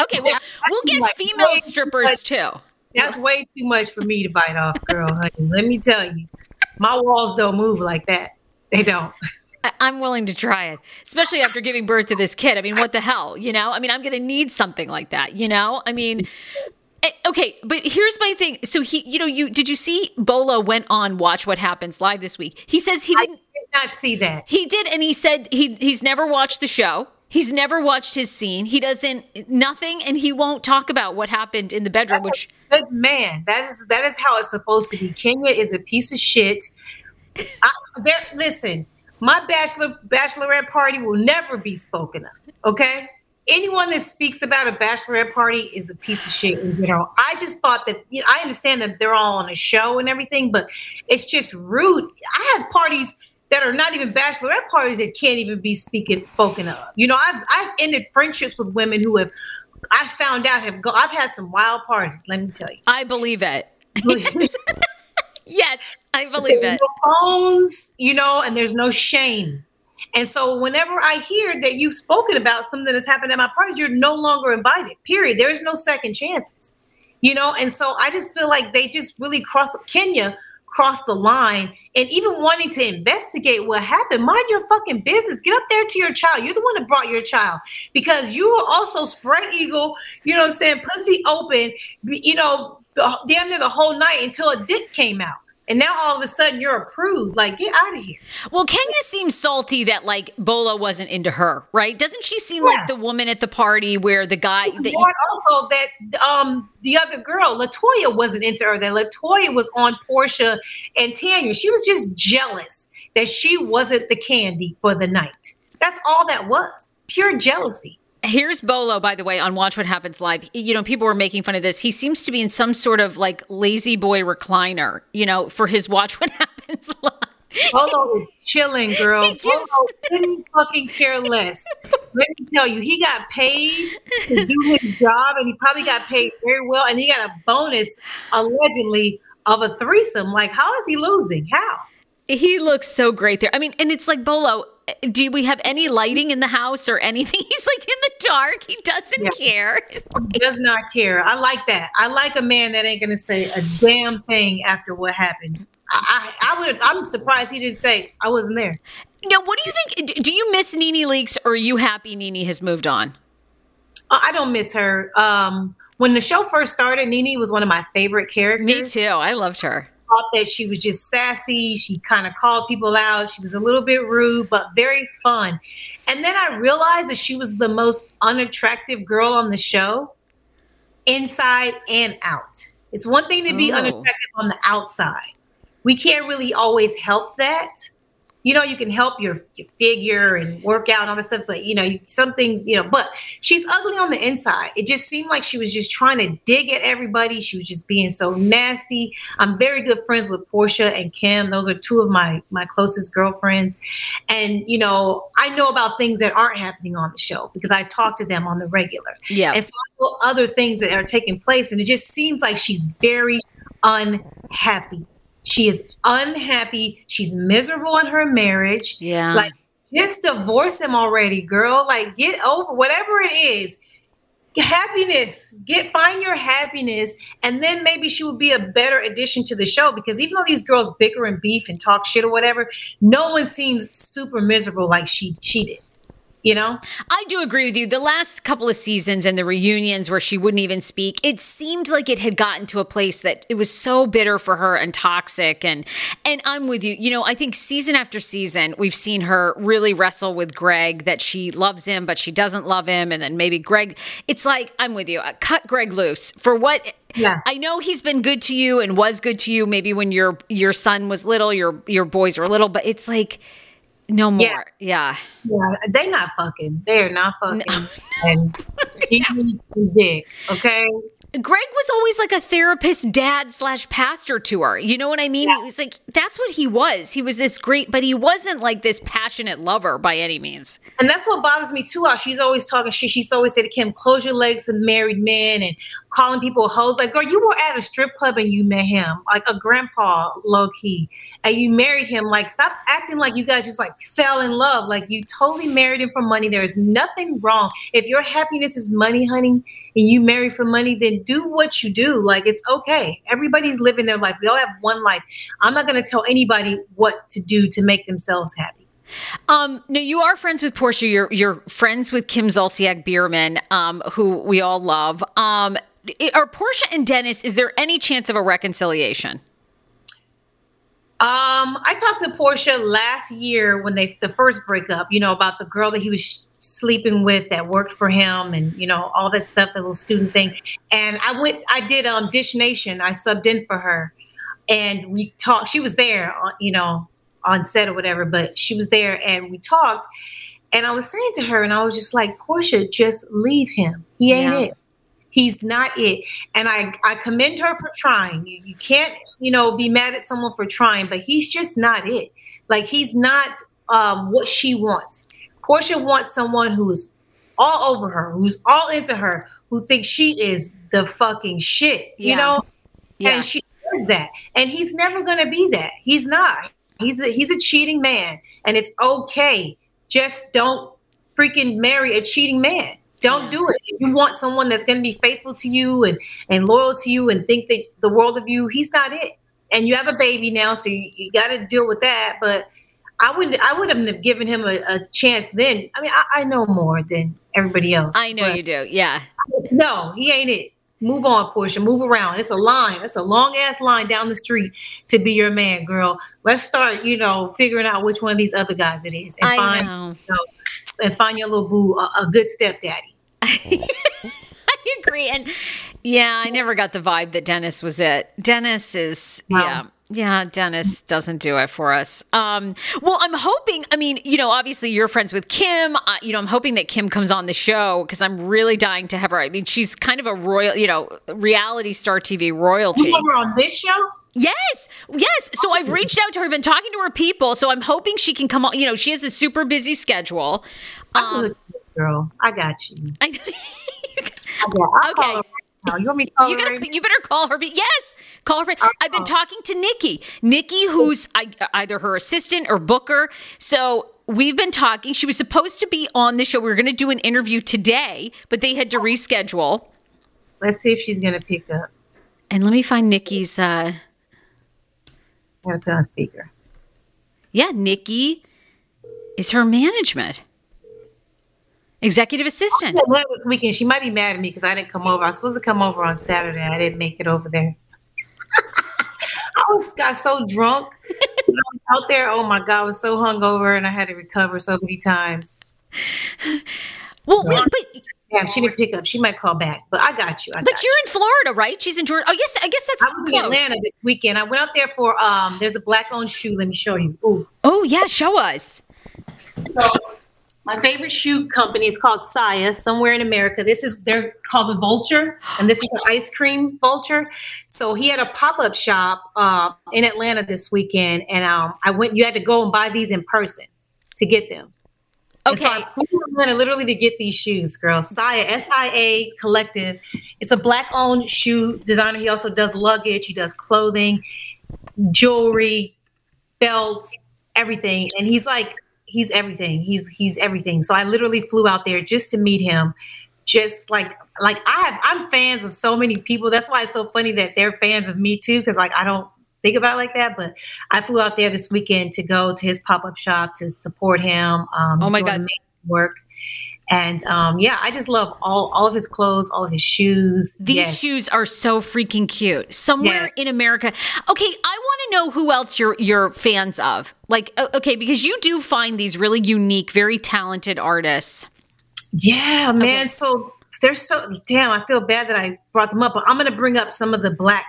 B: Okay, well, we'll get like female strippers too.
C: That's way too much for me to bite off, girl. honey. Let me tell you, my walls don't move like that. They don't.
B: I'm willing to try it, especially after giving birth to this kid. I mean, what the hell, you know? I mean, I'm going to need something like that, you know? I mean, eh, okay, but here's my thing. So he, you know, you did you see Bolo went on Watch What Happens live this week? He says he didn't
C: I did not see that.
B: He did, and he said he he's never watched the show. He's never watched his scene. He doesn't nothing, and he won't talk about what happened in the bedroom.
C: That's
B: which
C: good man. That is that is how it's supposed to be. Kenya is a piece of shit. I, there, listen, my bachelor bachelorette party will never be spoken of. Okay, anyone that speaks about a bachelorette party is a piece of shit in general. I just thought that you know, I understand that they're all on a show and everything, but it's just rude. I have parties that are not even bachelorette parties that can't even be speaking spoken of. You know, I've I've ended friendships with women who have I found out have go I've had some wild parties, let me tell you.
B: I believe it. yes. <laughs> yes, I believe
C: there's
B: it.
C: No phones, you know, and there's no shame. And so whenever I hear that you've spoken about something that's happened at my parties, you're no longer invited. Period. There's no second chances. You know, and so I just feel like they just really cross Kenya crossed the line and even wanting to investigate what happened. Mind your fucking business. Get up there to your child. You're the one that brought your child because you were also spread eagle you know what i'm saying pussy open you know the, damn near the whole night until a dick came out and now all of a sudden you're approved. Like, get out of here.
B: Well, Kenya seems salty that like Bolo wasn't into her, right? Doesn't she seem yeah. like the woman at the party where the guy that
C: you- also that um the other girl, Latoya, wasn't into her. That Latoya was on Porsha and Tanya. She was just jealous that she wasn't the candy for the night. That's all that was. Pure jealousy.
B: Here's Bolo, by the way, on Watch What Happens Live. You know, people were making fun of this. He seems to be in some sort of like lazy boy recliner, you know, for his Watch What <laughs> Happens Live.
C: Bolo is chilling, girl. He gives- Bolo couldn't fucking care less. Let me tell you, he got paid to do his job, and he probably got paid very well, and he got a bonus allegedly of a threesome. Like, how is he losing? How?
B: He looks so great there. I mean, and it's like Bolo do we have any lighting in the house or anything? <laughs> He's like in the dark. He doesn't yeah. care.
C: Like, <laughs> he does not care. I like that. I like a man that ain't gonna say a damn thing after what happened. I, I, I would. I'm surprised he didn't say I wasn't there.
B: Now, what do you think? Do you miss Nene Leakes, or are you happy Nene has moved on?
C: I don't miss her. Um, when the show first started, Nene was one of my favorite characters.
B: Me too. I loved her
C: thought that she was just sassy. She kind of called people out. She was a little bit rude, but very fun. And then I realized that she was the most unattractive girl on the show, inside and out. It's one thing to be oh. unattractive on the outside. We can't really always help that. You know, you can help your, your figure and work out and all this stuff, but you know, some things, you know, but she's ugly on the inside. It just seemed like she was just trying to dig at everybody. She was just being so nasty. I'm very good friends with Porsha and Kim. Those are two of my my closest girlfriends. And you know, I know about things that aren't happening on the show because I talk to them on the regular.
B: Yeah.
C: And so I know other things that are taking place. And it just seems like she's very unhappy she is unhappy. She's miserable in her marriage.
B: Yeah.
C: Like, just divorce him already, girl. Like, get over whatever it is. Happiness. Get find your happiness, and then maybe she would be a better addition to the show. Because even though these girls bicker and beef and talk shit or whatever, no one seems super miserable like she cheated you know?
B: I do agree with you. The last couple of seasons and the reunions where she wouldn't even speak it seemed like it had gotten to a place that it was so bitter for her and toxic and and i'm with you. You know i think season after season we've seen her really wrestle with greg that she loves him but she doesn't love him. And then maybe greg it's like i'm with you. Uh, cut greg loose for what
C: yeah.
B: I know he's been good to you and was good to you maybe when your your son was little, your your boys were little, but it's like no more. Yeah.
C: Yeah. yeah. They not fucking. They're not fucking. No. <laughs> And he needs dick. Okay.
B: Greg was always like a therapist dad slash pastor to her. You know what I mean? Yeah. He was like, that's what he was. He was this great, but he wasn't like this passionate lover by any means.
C: And that's what bothers me too. How she's always talking shit. She's always said to Kim, close your legs to married men and calling people hoes. Like, girl, you were at a strip club and you met him, like a grandpa, low key, and you married him. Like, stop acting like you guys just like fell in love. Like, you totally married him for money. There is nothing wrong. If your happiness is money, honey, and you marry for money, then do what you do. Like it's okay. Everybody's living their life. We all have one life. I'm not going to tell anybody what to do to make themselves happy.
B: Um, now you are friends with Porsha. You're you're friends with Kim Zolciak Biermann, um, who we all love. Um, are Porsha and Dennis? Is there any chance of a reconciliation?
C: Um, I talked to Porsha last year when they the first breakup. You know about the girl that he was sleeping with that worked for him and you know all that stuff the little student thing and i went i did um dish nation i subbed in for her and we talked she was there uh, you know on set or whatever but she was there and we talked and i was saying to her and i was just like Porsha just leave him he ain't yeah. it he's not it and i i commend her for trying you, you can't you know be mad at someone for trying but he's just not it like he's not um what she wants Porsha wants someone who's all over her, who's all into her, who thinks she is the fucking shit, you yeah. know? Yeah. And she knows that. And he's never gonna be that. He's not. He's a he's a cheating man. And it's okay. Just don't freaking marry a cheating man. Don't yeah. do it. If you want someone that's gonna be faithful to you and, and loyal to you and think that the world of you, he's not it. And you have a baby now, so you, you gotta deal with that. But I would I wouldn't have given him a, a chance then. I mean, I, I, know more than everybody else.
B: I know you do. Yeah.
C: No, he ain't it. Move on, Porsha. Move around. It's a line. It's a long ass line down the street to be your man, girl. Let's start, you know, figuring out which one of these other guys it is, and
B: I
C: find
B: know.
C: You know, and find your little boo a, a good stepdaddy. <laughs>
B: I agree, and yeah, I never got the vibe that Dennis was it. Dennis is wow. yeah yeah, Dennis doesn't do it for us. Um, well, I'm hoping. I mean, you know, obviously you're friends with Kim. Uh, you know, I'm hoping that Kim comes on the show because I'm really dying to have her. I mean, she's kind of a royal, you know, reality star TV royalty.
C: You her on this show?
B: Yes, yes. So I've reached out to her, been talking to her people. So I'm hoping she can come on. You know, she has a super busy schedule.
C: Um, girl, I got you. <laughs> I,
B: okay. You want me to call you, gotta, you better call her. Yes, call her. Uh-oh. I've been talking to Nikki. Nikki, who's either her assistant or booker. So we've been talking. She was supposed to be on the show. We were going to do an interview today, but they had to reschedule.
C: Let's see if she's going to pick up.
B: And let me find Nikki's. Uh,
C: To put on speaker.
B: Yeah, Nikki is her management. Executive assistant.
C: this weekend. She might be mad at me because I didn't come over. I was supposed to come over on Saturday. I didn't make it over there. <laughs> I was got so drunk <laughs> out there. Oh my god, I was so hungover and I had to recover so many times.
B: Well, wait, but
C: Yeah, she didn't pick up. She might call back, but I got you. I
B: But
C: got
B: you're in Florida, right? She's in Georgia. Oh, yes, I guess that's
C: I was in. Atlanta this weekend. I went out there for um. There's a black owned shoe. Let me show you. Ooh.
B: Oh, yeah, show us.
C: So my favorite shoe company is called Saya, somewhere in America. This is they're called the Vulture, and this is an <gasps> ice cream vulture. So he had a pop up shop uh, in Atlanta this weekend, and um, I went. You had to go and buy these in person to get them. And so
B: Okay.
C: I flew to Atlanta literally to get these shoes, girl. Saya, S I A Collective. It's a black owned shoe designer. He also does luggage, he does clothing, jewelry, belts, everything. And he's like, he's everything. He's he's everything. So I literally flew out there just to meet him. Just like like I have I'm fans of so many people. That's why it's so funny that they're fans of me too, because like I don't think about it like that. But I flew out there this weekend to go to his pop-up shop to support him. Um
B: Oh my God.
C: work. And um, yeah, I just love all all of his clothes, all of his shoes.
B: These
C: Yes.
B: shoes are so freaking cute. Somewhere
C: Yeah.
B: in America. Okay, I want to know who else you're you're fans of. Like, okay, because you do find these really unique, very talented artists.
C: Yeah, man.
B: Okay.
C: So there's so damn. I feel bad that I brought them up, but I'm gonna bring up some of the black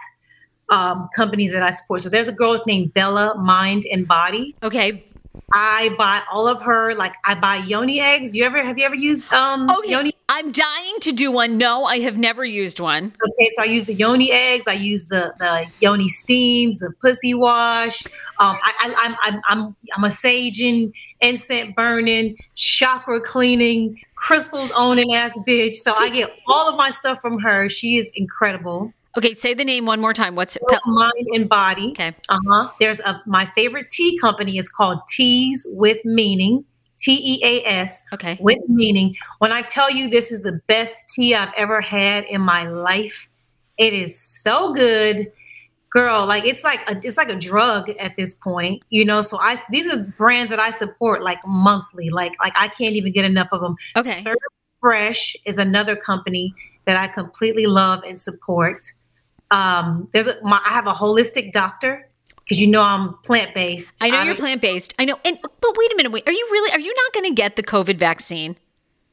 C: um, companies that I support. So there's a girl named Bella Mind and Body.
B: Okay.
C: I buy all of her. Like I buy yoni eggs. You ever have you ever used um
B: Okay.
C: yoni?
B: I'm dying to do one. No, I have never used one.
C: Okay, so I use the yoni eggs. I use the the yoni steams, the pussy wash. Um, I, I, I'm I'm I'm I'm a saging, incense burning, chakra cleaning, crystals owning ass bitch. So I get all of my stuff from her. She is incredible.
B: Okay, say the name one more time. What's it?
C: Mind and body.
B: Okay.
C: Uh huh. There's a my favorite tea company is called Teas with Meaning. T E A S
B: Okay.
C: with meaning. When I tell you this is the best tea I've ever had in my life, it is so good, girl. Like it's like a, it's like a drug at this point, you know. So I these are brands that I support like monthly. Like like I can't even get enough of them.
B: Okay.
C: Serve Fresh is another company that I completely love and support. Um, there's a, my, I have a holistic doctor because you know I'm plant based.
B: I know you're plant based. I know. And but wait a minute. Wait. Are you really? Are you not going to get the COVID vaccine?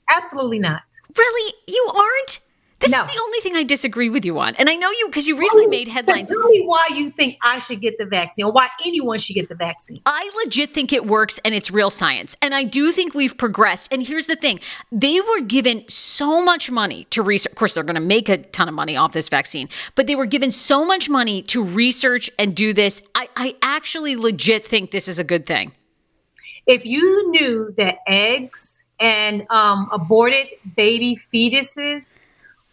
C: Absolutely not.
B: Really? You aren't? This
C: No.
B: is the only thing I disagree with you on. And I know you because you recently made headlines.
C: Tell me why you think I should get the vaccine, or why anyone should get the vaccine.
B: I legit think it works and it's real science. And I do think we've progressed. And here's the thing they were given so much money to research. Of course, they're going to make a ton of money off this vaccine, but they were given so much money to research and do this. I, I actually legit think this is a good thing.
C: If you knew that eggs and um, aborted baby fetuses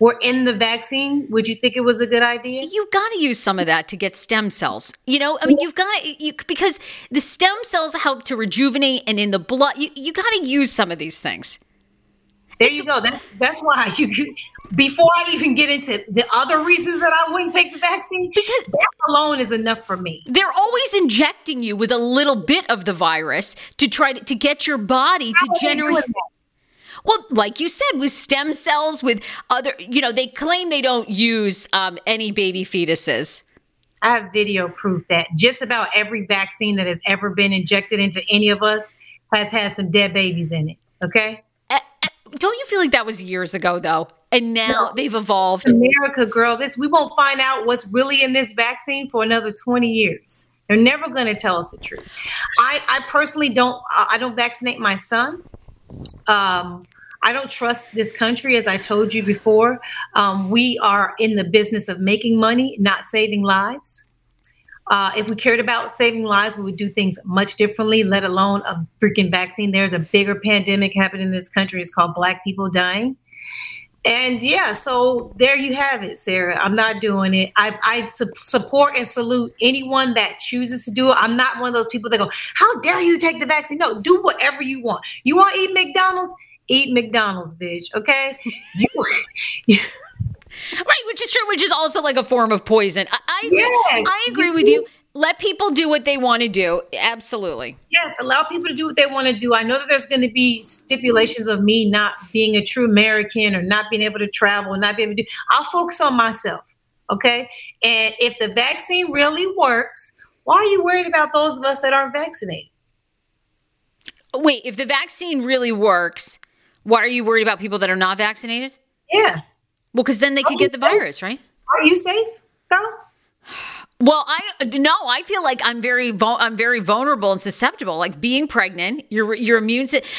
C: were in the vaccine, would you think it was a good idea?
B: You've got to use some of that to get stem cells. You know, I mean, you've got to, you, because the stem cells help to rejuvenate and in the blood, you, you got to use some of these things.
C: There you go. That, that's why <laughs> you. Before I even get into the other reasons that I wouldn't take the vaccine,
B: Because-
C: that alone is enough for me.
B: They're always injecting you with a little bit of the virus to try to, to get your body to
C: How
B: generate. Well, like you said, with stem cells, with other, you know, they claim they don't use um, any baby fetuses.
C: I have video proof that just about every vaccine that has ever been injected into any of us has had some dead babies in it. Okay.
B: Eh, Don't you feel like that was years ago, though? And now they've evolved.
C: America, girl, this we won't find out what's really in this vaccine for another 20 years. They're never going to tell us the truth. I, I personally don't I don't vaccinate my son. Um, I don't trust this country, as I told you before. Um, we are in the business of making money, not saving lives. Uh, if we cared about saving lives, we would do things much differently, let alone a freaking vaccine. There's a bigger pandemic happening in this country. It's called Black people dying. And yeah, so there you have it, Sarah. I'm not doing it. I, I su- support and salute anyone that chooses to do it. I'm not one of those people that go, How dare you take the vaccine? No, do whatever you want. You want to eat McDonald's? Eat McDonald's, bitch. Okay? <laughs> You, you,
B: Right, which is true, which is also like a form of poison. I, I,
C: Yes,
B: I agree
C: you
B: with
C: do.
B: you. Let people do what they want to do. Absolutely.
C: yes, allow people to do what they want to do. I know that there's going to be stipulations of me not being a true American or not being able to travel, and not being able to do. I'll focus on myself. Okay. And if the vaccine really works, why are you worried about those of us that aren't vaccinated?
B: Wait, if the vaccine really works, Why are you worried about people that are not vaccinated?
C: Yeah.
B: Well, because then they could get the virus, right?
C: Are you safe, though?
B: Well, I no, I feel like I'm very I'm very vulnerable and susceptible. Like being pregnant, your your immune system.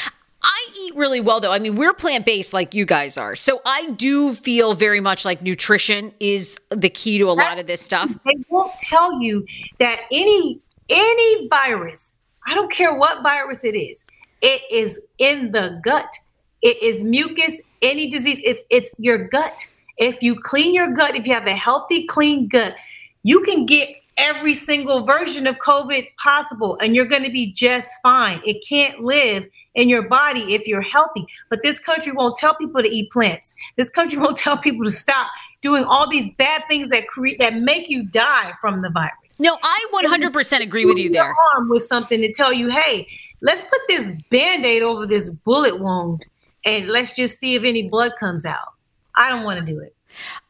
B: I eat really well though. I mean, we're plant based like you guys are. So I do feel very much like nutrition is the key to a lot of this stuff.
C: They won't tell you that any any virus, I don't care what virus it is, it is in the gut. It is mucus, any disease, it's it's your gut. If you clean your gut, if you have a healthy, clean gut, you can get every single version of COVID possible and you're going to be just fine. It can't live in your body if you're healthy. But this country won't tell people to eat plants. This country <laughs> won't tell people to stop doing all these bad things that create that make you die from the virus.
B: No, I 100% agree with you there.
C: Arm with something to tell you, hey, let's put this band-aid over this bullet wound and let's just see if any blood comes out. I don't want to do it.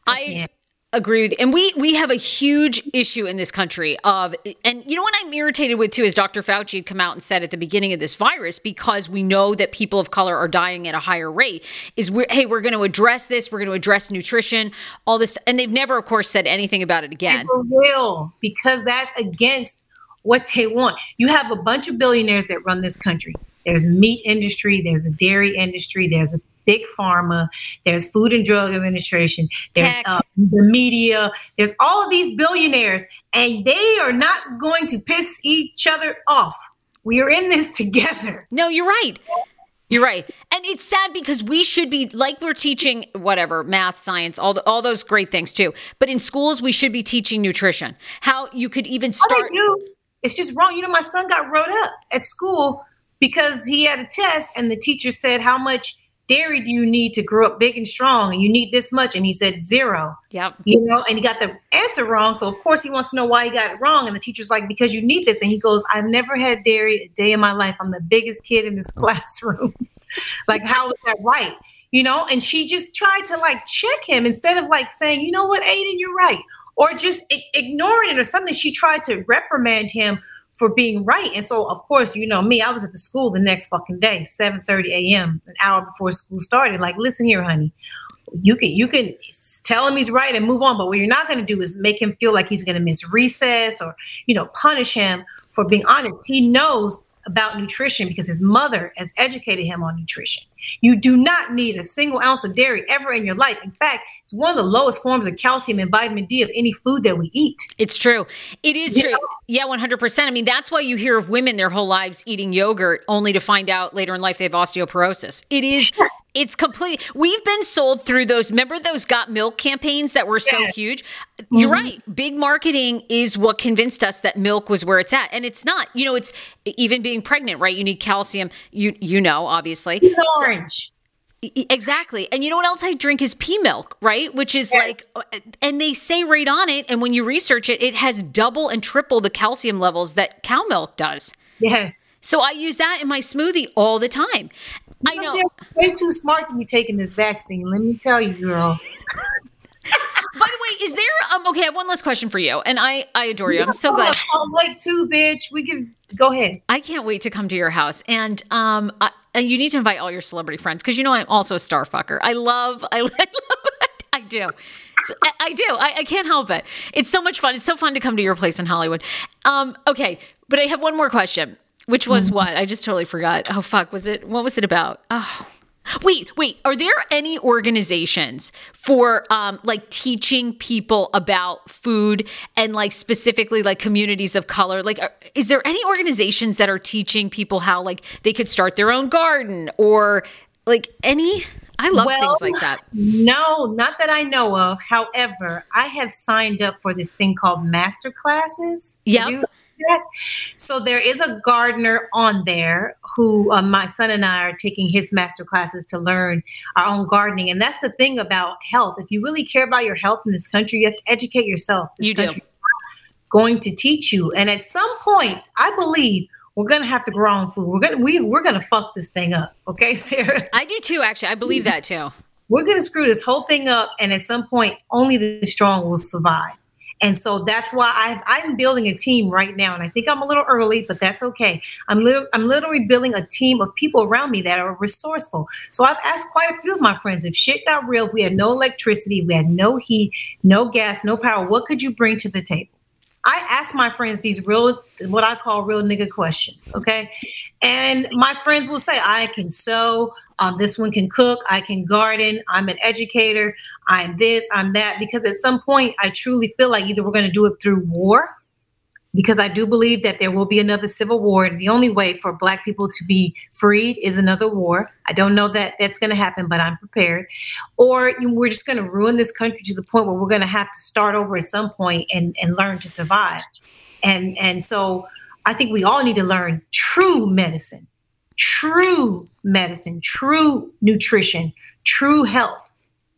B: I with and we we have a huge issue in this country of and you know what I'm irritated with too is Dr. Fauci had come out and said at the beginning of this virus because we know that people of color are dying at a higher rate is we're hey we're going to address this we're going to address nutrition all this and they've never of course said anything about it again.
C: Real, because that's against what they want. You have a bunch of billionaires that run this country. There's meat industry, there's a dairy industry, there's a big pharma, there's Food and Drug Administration, there's uh, the media, there's all of these billionaires, and they are not going to piss each other off. We are in this <laughs> together.
B: No, you're right. You're right. And it's sad because we should be like we're teaching whatever, math, science, all the, all those great things too. But in schools we should be teaching nutrition. How you could even
C: All
B: start
C: it's just wrong. You know, my son got wrote up at school because he had a test and the teacher said, How much dairy do you need to grow up big and strong? And you need this much. And he said zero.
B: Yep.
C: You know, and he got the answer wrong. So of course he wants to know why he got it wrong. And the teacher's like, Because you need this. And he goes, I've never had dairy a day in my life. I'm the biggest kid in this <laughs> classroom. <laughs> like, how is that right? You know, and she just tried to like check him instead of like saying, you know what, Aiden, you're right. Or just i- ignoring it or something. She tried to reprimand him for being right. And so, of course, you know me, I was at the school the next fucking day, 7:30 a.m., an hour before school started. Like, listen here, honey, you can you can tell him he's right and move on, but what you're not going to do is make him feel like he's going to miss recess or you know punish him for being honest. He knows about nutrition because his mother has educated him on nutrition. You do not need a single ounce of dairy ever in your life. In fact, it's one of the lowest forms of calcium and vitamin D of any food that we eat.
B: It's true. It is
C: You
B: true.
C: know?
B: Yeah, 100%. I mean, that's why you hear of women their whole lives eating yogurt only to find out later in life they have osteoporosis. It is, it's complete. We've been sold through those, remember those Got Milk campaigns that were so huge? You're
C: Mm-hmm.
B: right. Big marketing is what convinced us that milk was where it's at. And it's not. You know, it's even being pregnant, right? You need calcium. You, you know, obviously.
C: It's orange.
B: E- Exactly. And you know what else I drink is pea milk, right? Which is like, uh, and they say right on it, and when you research it, it has double and triple the calcium levels that cow milk does.
C: Yes.
B: So I use that in my smoothie all the time. I know.
C: Way too smart to be taking this vaccine. Let me tell you, girl.
B: By the way, is there, um, okay, I have one last question for you, and I, I adore you. I'm so glad.
C: I'm like too, bitch. We can go ahead.
B: I can't wait to come to your house. And um, I, and you need to invite all your celebrity friends because you know I'm also a star fucker. I love, I, I <laughs> love it. I do. So, I, I do. I, I can't help it. It's so much fun. It's so fun to come to your place in Hollywood. Um, okay, but I have one more question, which was what? I just totally forgot. Oh fuck, was it? What was it about? Oh. Wait, wait. Are there any organizations for um, like teaching people about food and like specifically like communities of color? Like, are, is there any organizations that are teaching people how like they could start their own garden or like any? I love things like that.
C: No, not that I know of. However, I have signed up for this thing called master classes. Have
B: Yep.
C: you heard of that? So there is a gardener on there who uh, my son and I are taking his master classes to learn our own gardening. And that's the thing about health. If you really care about your health in this country, you have to educate yourself. This
B: You do.
C: country is not Going to teach you, and at some point, I believe we're gonna have to grow our own food. We're gonna we we're gonna fuck this thing up, okay, <laughs> Sarah?
B: I do too, actually. I believe that too.
C: we're going to screw this whole thing up and at some point only the strong will survive And so that's why i am building a team right now. And I think I'm a little early, but that's okay. I'm, li- I'm literally building a team of people around me that are resourceful. So I've asked quite a few of my friends if shit got real, if we had no electricity, we had no heat, no gas, no power, what could you bring to the table? I ask my friends these real, what I call real nigga questions. Okay. And my friends will say, I can sew. Um, this one can cook. I can garden. I'm an educator. I'm this, I'm that. Because at some point, I truly feel like either we're going to do it through war because I do believe that there will be another civil war. And the only way for Black people to be freed is another war. I don't know that that's going to happen, but I'm prepared. Or we're just going to ruin this country to the point where we're going to have to start over at some point and, and learn to survive. And, and so I think we all need to learn true medicine, true medicine, true nutrition, true health.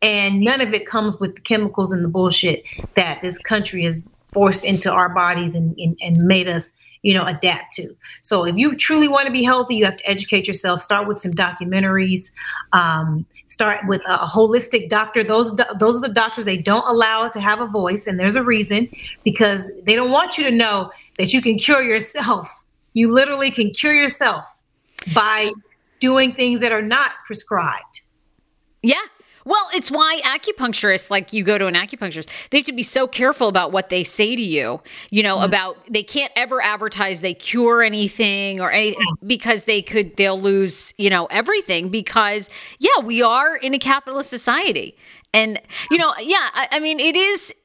C: And none of it comes with the chemicals and the bullshit that this country has forced into our bodies and, and, and made us you know adapt to. So if you truly want to be healthy you have to educate yourself. Start with some documentaries. Um, start with a holistic doctor. Those those are the doctors they don't allow to have a voice and there's a reason because they don't want you to know that you can cure yourself. You literally can cure yourself by doing things that are not prescribed.
B: Yeah well, it's why acupuncturists, like you go to an acupuncturist, they have to be so careful about what they say to you, you know, mm-hmm. about they can't ever advertise they cure anything or anything because they could, they'll lose, you know, everything because, yeah, we are in a capitalist society. And, you know, yeah, I, I mean, it is,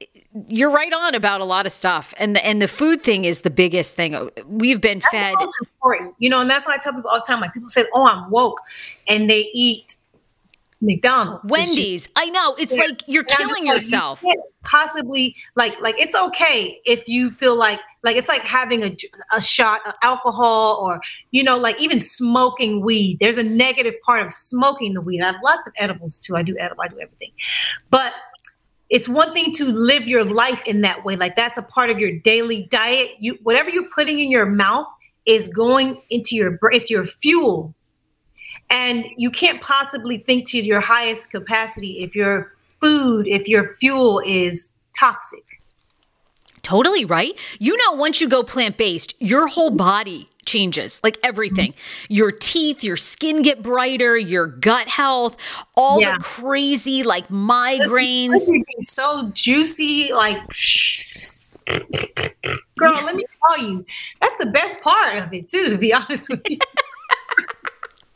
B: you're right on about a lot of stuff and the, and the food thing is the biggest thing we've been that's fed
C: important you know and that's why i tell people all the time like people say oh i'm woke and they eat McDonald's.
B: Wendy's. I know. It's yeah. like you're and killing yourself. You
C: possibly like like it's okay if you feel like like it's like having a, a shot of alcohol or you know like even smoking weed. There's a negative part of smoking the weed. I have lots of edibles too. I do edible. I do everything. But it's one thing to live your life in that way. Like that's a part of your daily diet. You whatever you're putting in your mouth is going into your brain, it's your fuel and you can't possibly think to your highest capacity if your food, if your fuel is toxic.
B: Totally right. You know, once you go plant based, your whole body changes like everything mm-hmm. your teeth your skin get brighter your gut health all yeah. the crazy like migraines
C: so juicy like <sniffs> girl let me tell you that's the best part of it too to be honest with you <laughs>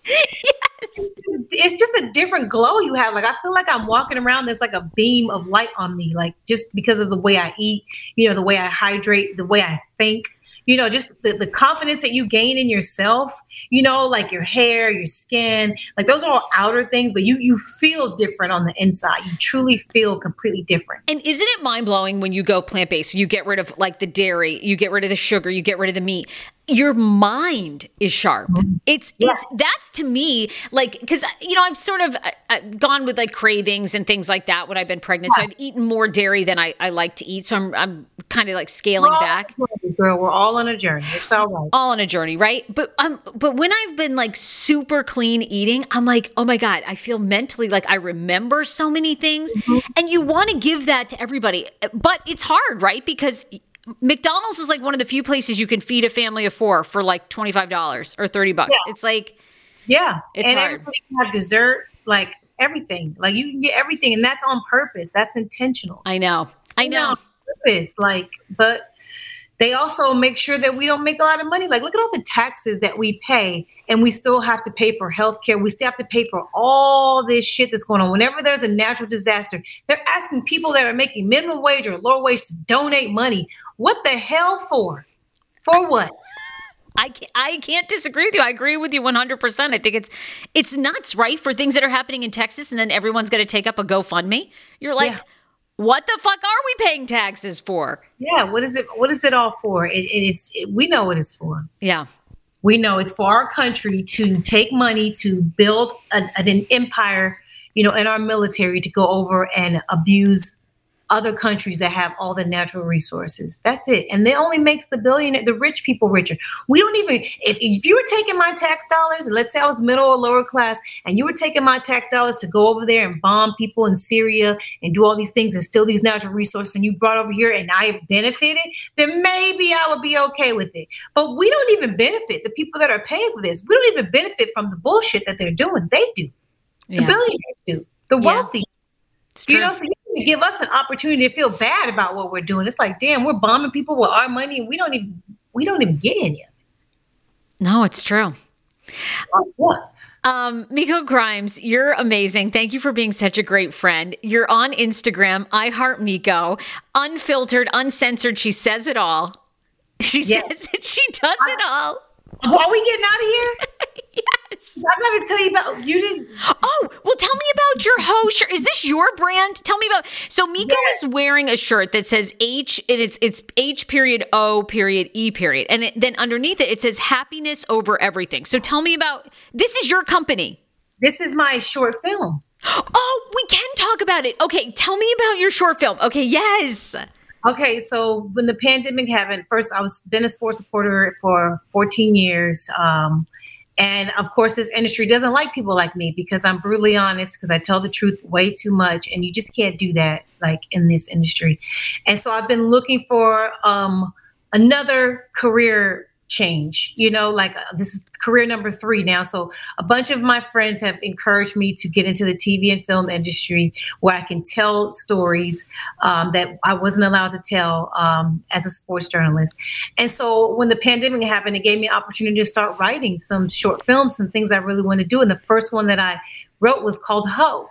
C: yes. It's just a different glow you have. Like I feel like I'm walking around. There's like a beam of light on me, like just because of the way I eat, you know, the way I hydrate, the way I think you know, just the, the confidence that you gain in yourself, you know, like your hair, your skin, like those are all outer things, but you you feel different on the inside. You truly feel completely different.
B: And isn't it mind blowing when you go plant based? You get rid of like the dairy, you get rid of the sugar, you get rid of the meat your mind is sharp. Mm-hmm. It's yeah. it's that's to me like because you know I've sort of uh, uh, gone with like cravings and things like that when I've been pregnant. Yeah. So I've eaten more dairy than I, I like to eat. So I'm I'm kind of like scaling back.
C: Girl, we're all on a journey. It's all right.
B: All on a journey, right? But um, but when I've been like super clean eating, I'm like, oh my god, I feel mentally like I remember so many things, mm-hmm. and you want to give that to everybody, but it's hard, right? Because McDonald's is like one of the few places you can feed a family of four for like twenty five dollars or thirty bucks. Yeah. It's like,
C: yeah,
B: it's
C: and
B: hard.
C: everybody can have dessert, like everything. Like you can get everything, and that's on purpose. That's intentional.
B: I know. I know.
C: Purpose, like, but they also make sure that we don't make a lot of money. Like, look at all the taxes that we pay, and we still have to pay for healthcare. We still have to pay for all this shit that's going on. Whenever there's a natural disaster, they're asking people that are making minimum wage or lower wage to donate money. What the hell for? For what?
B: I can't, I can't disagree with you. I agree with you 100%. I think it's it's nuts, right? For things that are happening in Texas and then everyone's going to take up a GoFundMe. You're like, yeah what the fuck are we paying taxes for?
C: Yeah, what is it? What is it all for? It, it's it, we know what it's for.
B: Yeah,
C: we know it's for our country to take money to build an, an empire, you know, in our military to go over and abuse other countries that have all the natural resources. That's it. And it only makes the billionaire, the rich people richer. We don't even, if, if you were taking my tax dollars, let's say I was middle or lower class, and you were taking my tax dollars to go over there and bomb people in Syria and do all these things and steal these natural resources, and you brought over here and I benefited, then maybe I would be okay with it. But we don't even benefit. The people that are paying for this, we don't even benefit from the bullshit that they're doing. They do. Yeah. The billionaires do. The wealthy. Yeah. You know, so you give us an opportunity to feel bad about what we're doing. It's like, damn, we're bombing people with our money and we don't even we don't even get any of it.
B: No, it's true. what? Um, Miko Grimes, you're amazing. Thank you for being such a great friend. You're on Instagram, I Heart Miko, unfiltered, uncensored. She says it all. She yes. says it. She does I, it all.
C: Are we getting out of here? <laughs> yes. I got to tell you about you didn't.
B: Oh well, tell me about your Ho shirt. Is this your brand? Tell me about. So Miko yes. is wearing a shirt that says H and it's it's H period O period E period, and it, then underneath it it says happiness over everything. So tell me about. This is your company.
C: This is my short film.
B: Oh, we can talk about it. Okay, tell me about your short film. Okay, yes.
C: Okay, so when the pandemic happened, first I was been a sports reporter for 14 years. Um, and of course, this industry doesn't like people like me because I'm brutally honest, because I tell the truth way too much, and you just can't do that like in this industry. And so I've been looking for um, another career change. You know, like uh, this is career number three now. So a bunch of my friends have encouraged me to get into the TV and film industry where I can tell stories um, that I wasn't allowed to tell um, as a sports journalist. And so when the pandemic happened, it gave me an opportunity to start writing some short films, some things I really want to do. And the first one that I wrote was called Ho.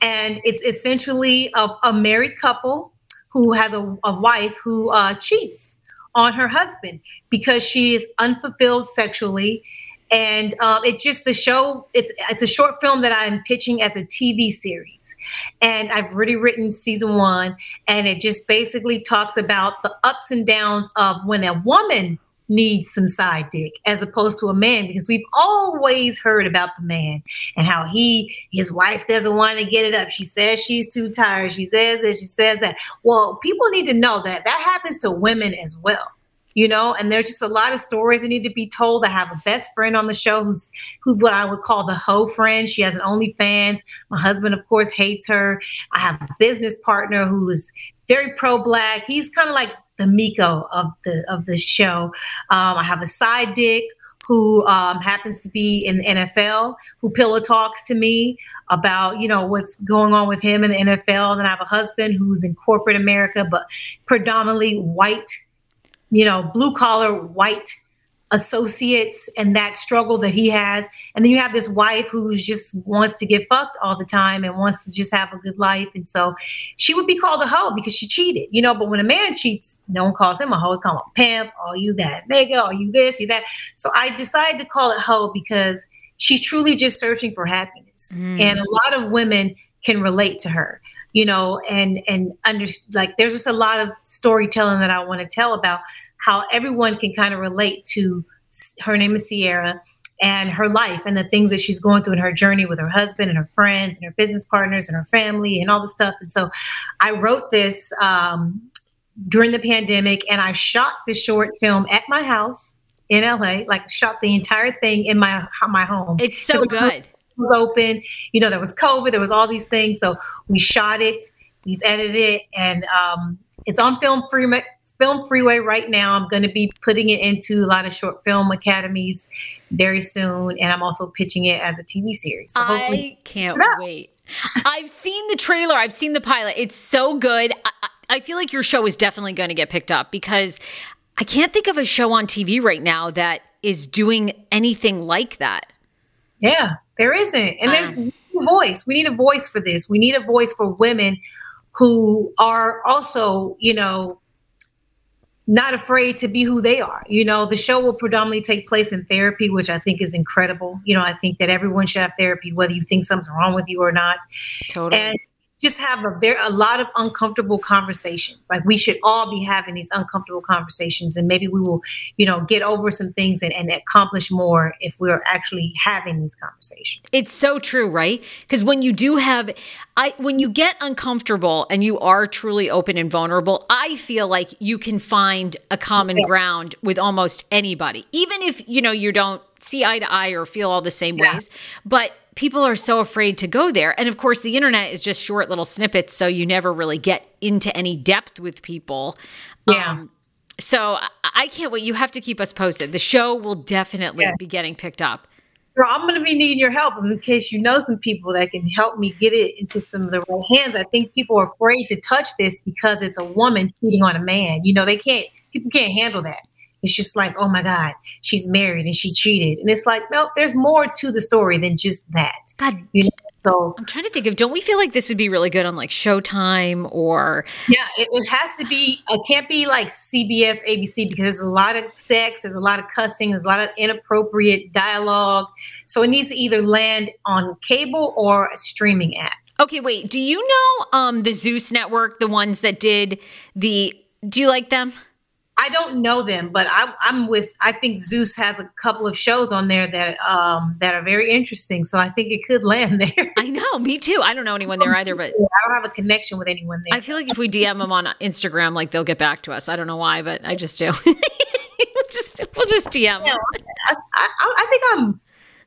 C: And it's essentially a, a married couple who has a, a wife who uh, cheats on her husband because she is unfulfilled sexually. And um, it just the show it's it's a short film that i'm pitching as a tv series. And i've already written season one and it just basically talks about the ups and downs of when a woman needs some side dick as opposed to a man because we've always heard about the man and how he his wife doesn't want to get it up. She says she's too tired. She says that she says that. Well people need to know that that happens to women as well you know and there's just a lot of stories that need to be told. I have a best friend on the show who's who what i would call the hoe friend. She has an onlyfans. My husband of course hates her. I have a business partner who is very pro-black. He's kind of like the miko of the of the show um, i have a side dick who um, happens to be in the NFL, who pillow talks to me about you know what's going on with him in the NFL. And then I have a husband who's in corporate America, but predominantly white you know, blue collar white associates and that struggle that he has. And then you have this wife who just wants to get fucked all the time and wants to just have a good life. And so she would be called a hoe because she cheated, you know, but when a man cheats, no one calls him a hoe, call him a pimp, oh you that nigga, or you this, you that. So I decided to call it hoe because she's truly just searching for happiness. Mm. And a lot of women can relate to her you know and and under like there's just a lot of storytelling that i want to tell about how everyone can kind of relate to her name is Sierra and her life and the things that she's going through in her journey with her husband and her friends and her business partners and her family and all the stuff. And so I wrote this um, during the pandemic and I shot the short film at my house in LA, like shot the entire thing in my my home.
B: It's so good.
C: It was open, you know, there was COVID, there was all these things. So we shot it, we've edited it, and um, it's on film free Film Freeway right now. I'm going to be putting it into a lot of short film academies very soon, and I'm also pitching it as a TV series.
B: So I can't wait. I've seen the trailer. I've seen the pilot. It's so good. I, I feel like your show is definitely going to get picked up because I can't think of a show on TV right now that is doing anything like that.
C: Yeah, there isn't. And there's a voice. We need a voice for this. We need a voice for women who are also, you know, not afraid to be who they are. You know, the show will predominantly take place in therapy, which I think is incredible. You know, I think that everyone should have therapy, whether you think something's wrong with you or not. Totally. And just have a very a lot of uncomfortable conversations. Like we should all be having these uncomfortable conversations, and maybe we will, you know, get over some things and, and accomplish more if we're actually having these conversations.
B: It's so true, right? Because when you do have, I when you get uncomfortable and you are truly open and vulnerable, I feel like you can find a common yeah. ground with almost anybody, even if you know you don't see eye to eye or feel all the same yeah. ways, but people are so afraid to go there. And of course, the internet is just short little snippets, so you never really get into any depth with people.
C: Yeah. Um,
B: so I can't wait. You have to keep us posted. The show will definitely yeah. be getting picked up.
C: Girl, I'm going to be needing your help in case you know some people that can help me get it into some of the right hands. I think people are afraid to touch this because it's a woman cheating on a man. You know, they can't, people can't handle that. It's just like, oh my God, she's married and she cheated. And it's like, no, there's more to the story than just that.
B: God, you know? so I'm trying to think of, don't we feel like this would be really good on like Showtime or?
C: Yeah, it, it has to be, it can't be like CBS, ABC because there's a lot of sex, there's a lot of cussing, there's a lot of inappropriate dialogue. So it needs to either land on cable or a streaming app.
B: Okay, wait. Do you know um the Zeus network, the ones that did the do you like them?
C: I don't know them, but I, am with. I think Zeus has a couple of shows on there that um, that are very interesting. So I think it could <laughs> land there.
B: I know, me too. I don't know anyone there either, but
C: I don't have a connection with anyone there.
B: I feel like if we DM them on Instagram, like they'll get back to us. I don't know why, but I just do. <laughs> just we'll just DM.
C: Yeah, I, I, I think I'm.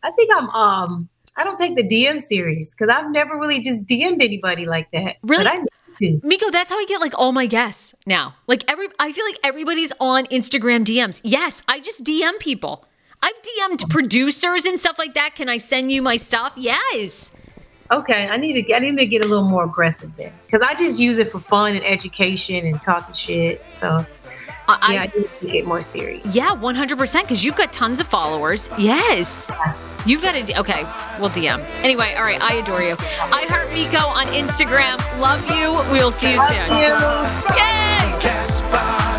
C: I think I'm. Um, I don't take the DM serious because I've never really just DM'd anybody like that.
B: Really? Miko, that's how I get like all my guests now. Like every I feel like everybody's on Instagram DMs. Yes, I just DM people. I've DM'd producers and stuff like that. Can I send you my stuff? Yes.
C: Okay, I need to I need to get a little more aggressive there because I just use it for fun and education and talking shit. So I, yeah, I need to get more serious.
B: Yeah, one hundred percent. Because you've got tons of followers. Yes. You've got to, okay, we'll DM. Anyway, all right, I adore you. I Heart Miko on Instagram. Love you. We'll see you soon.
C: Love You.
B: Yay!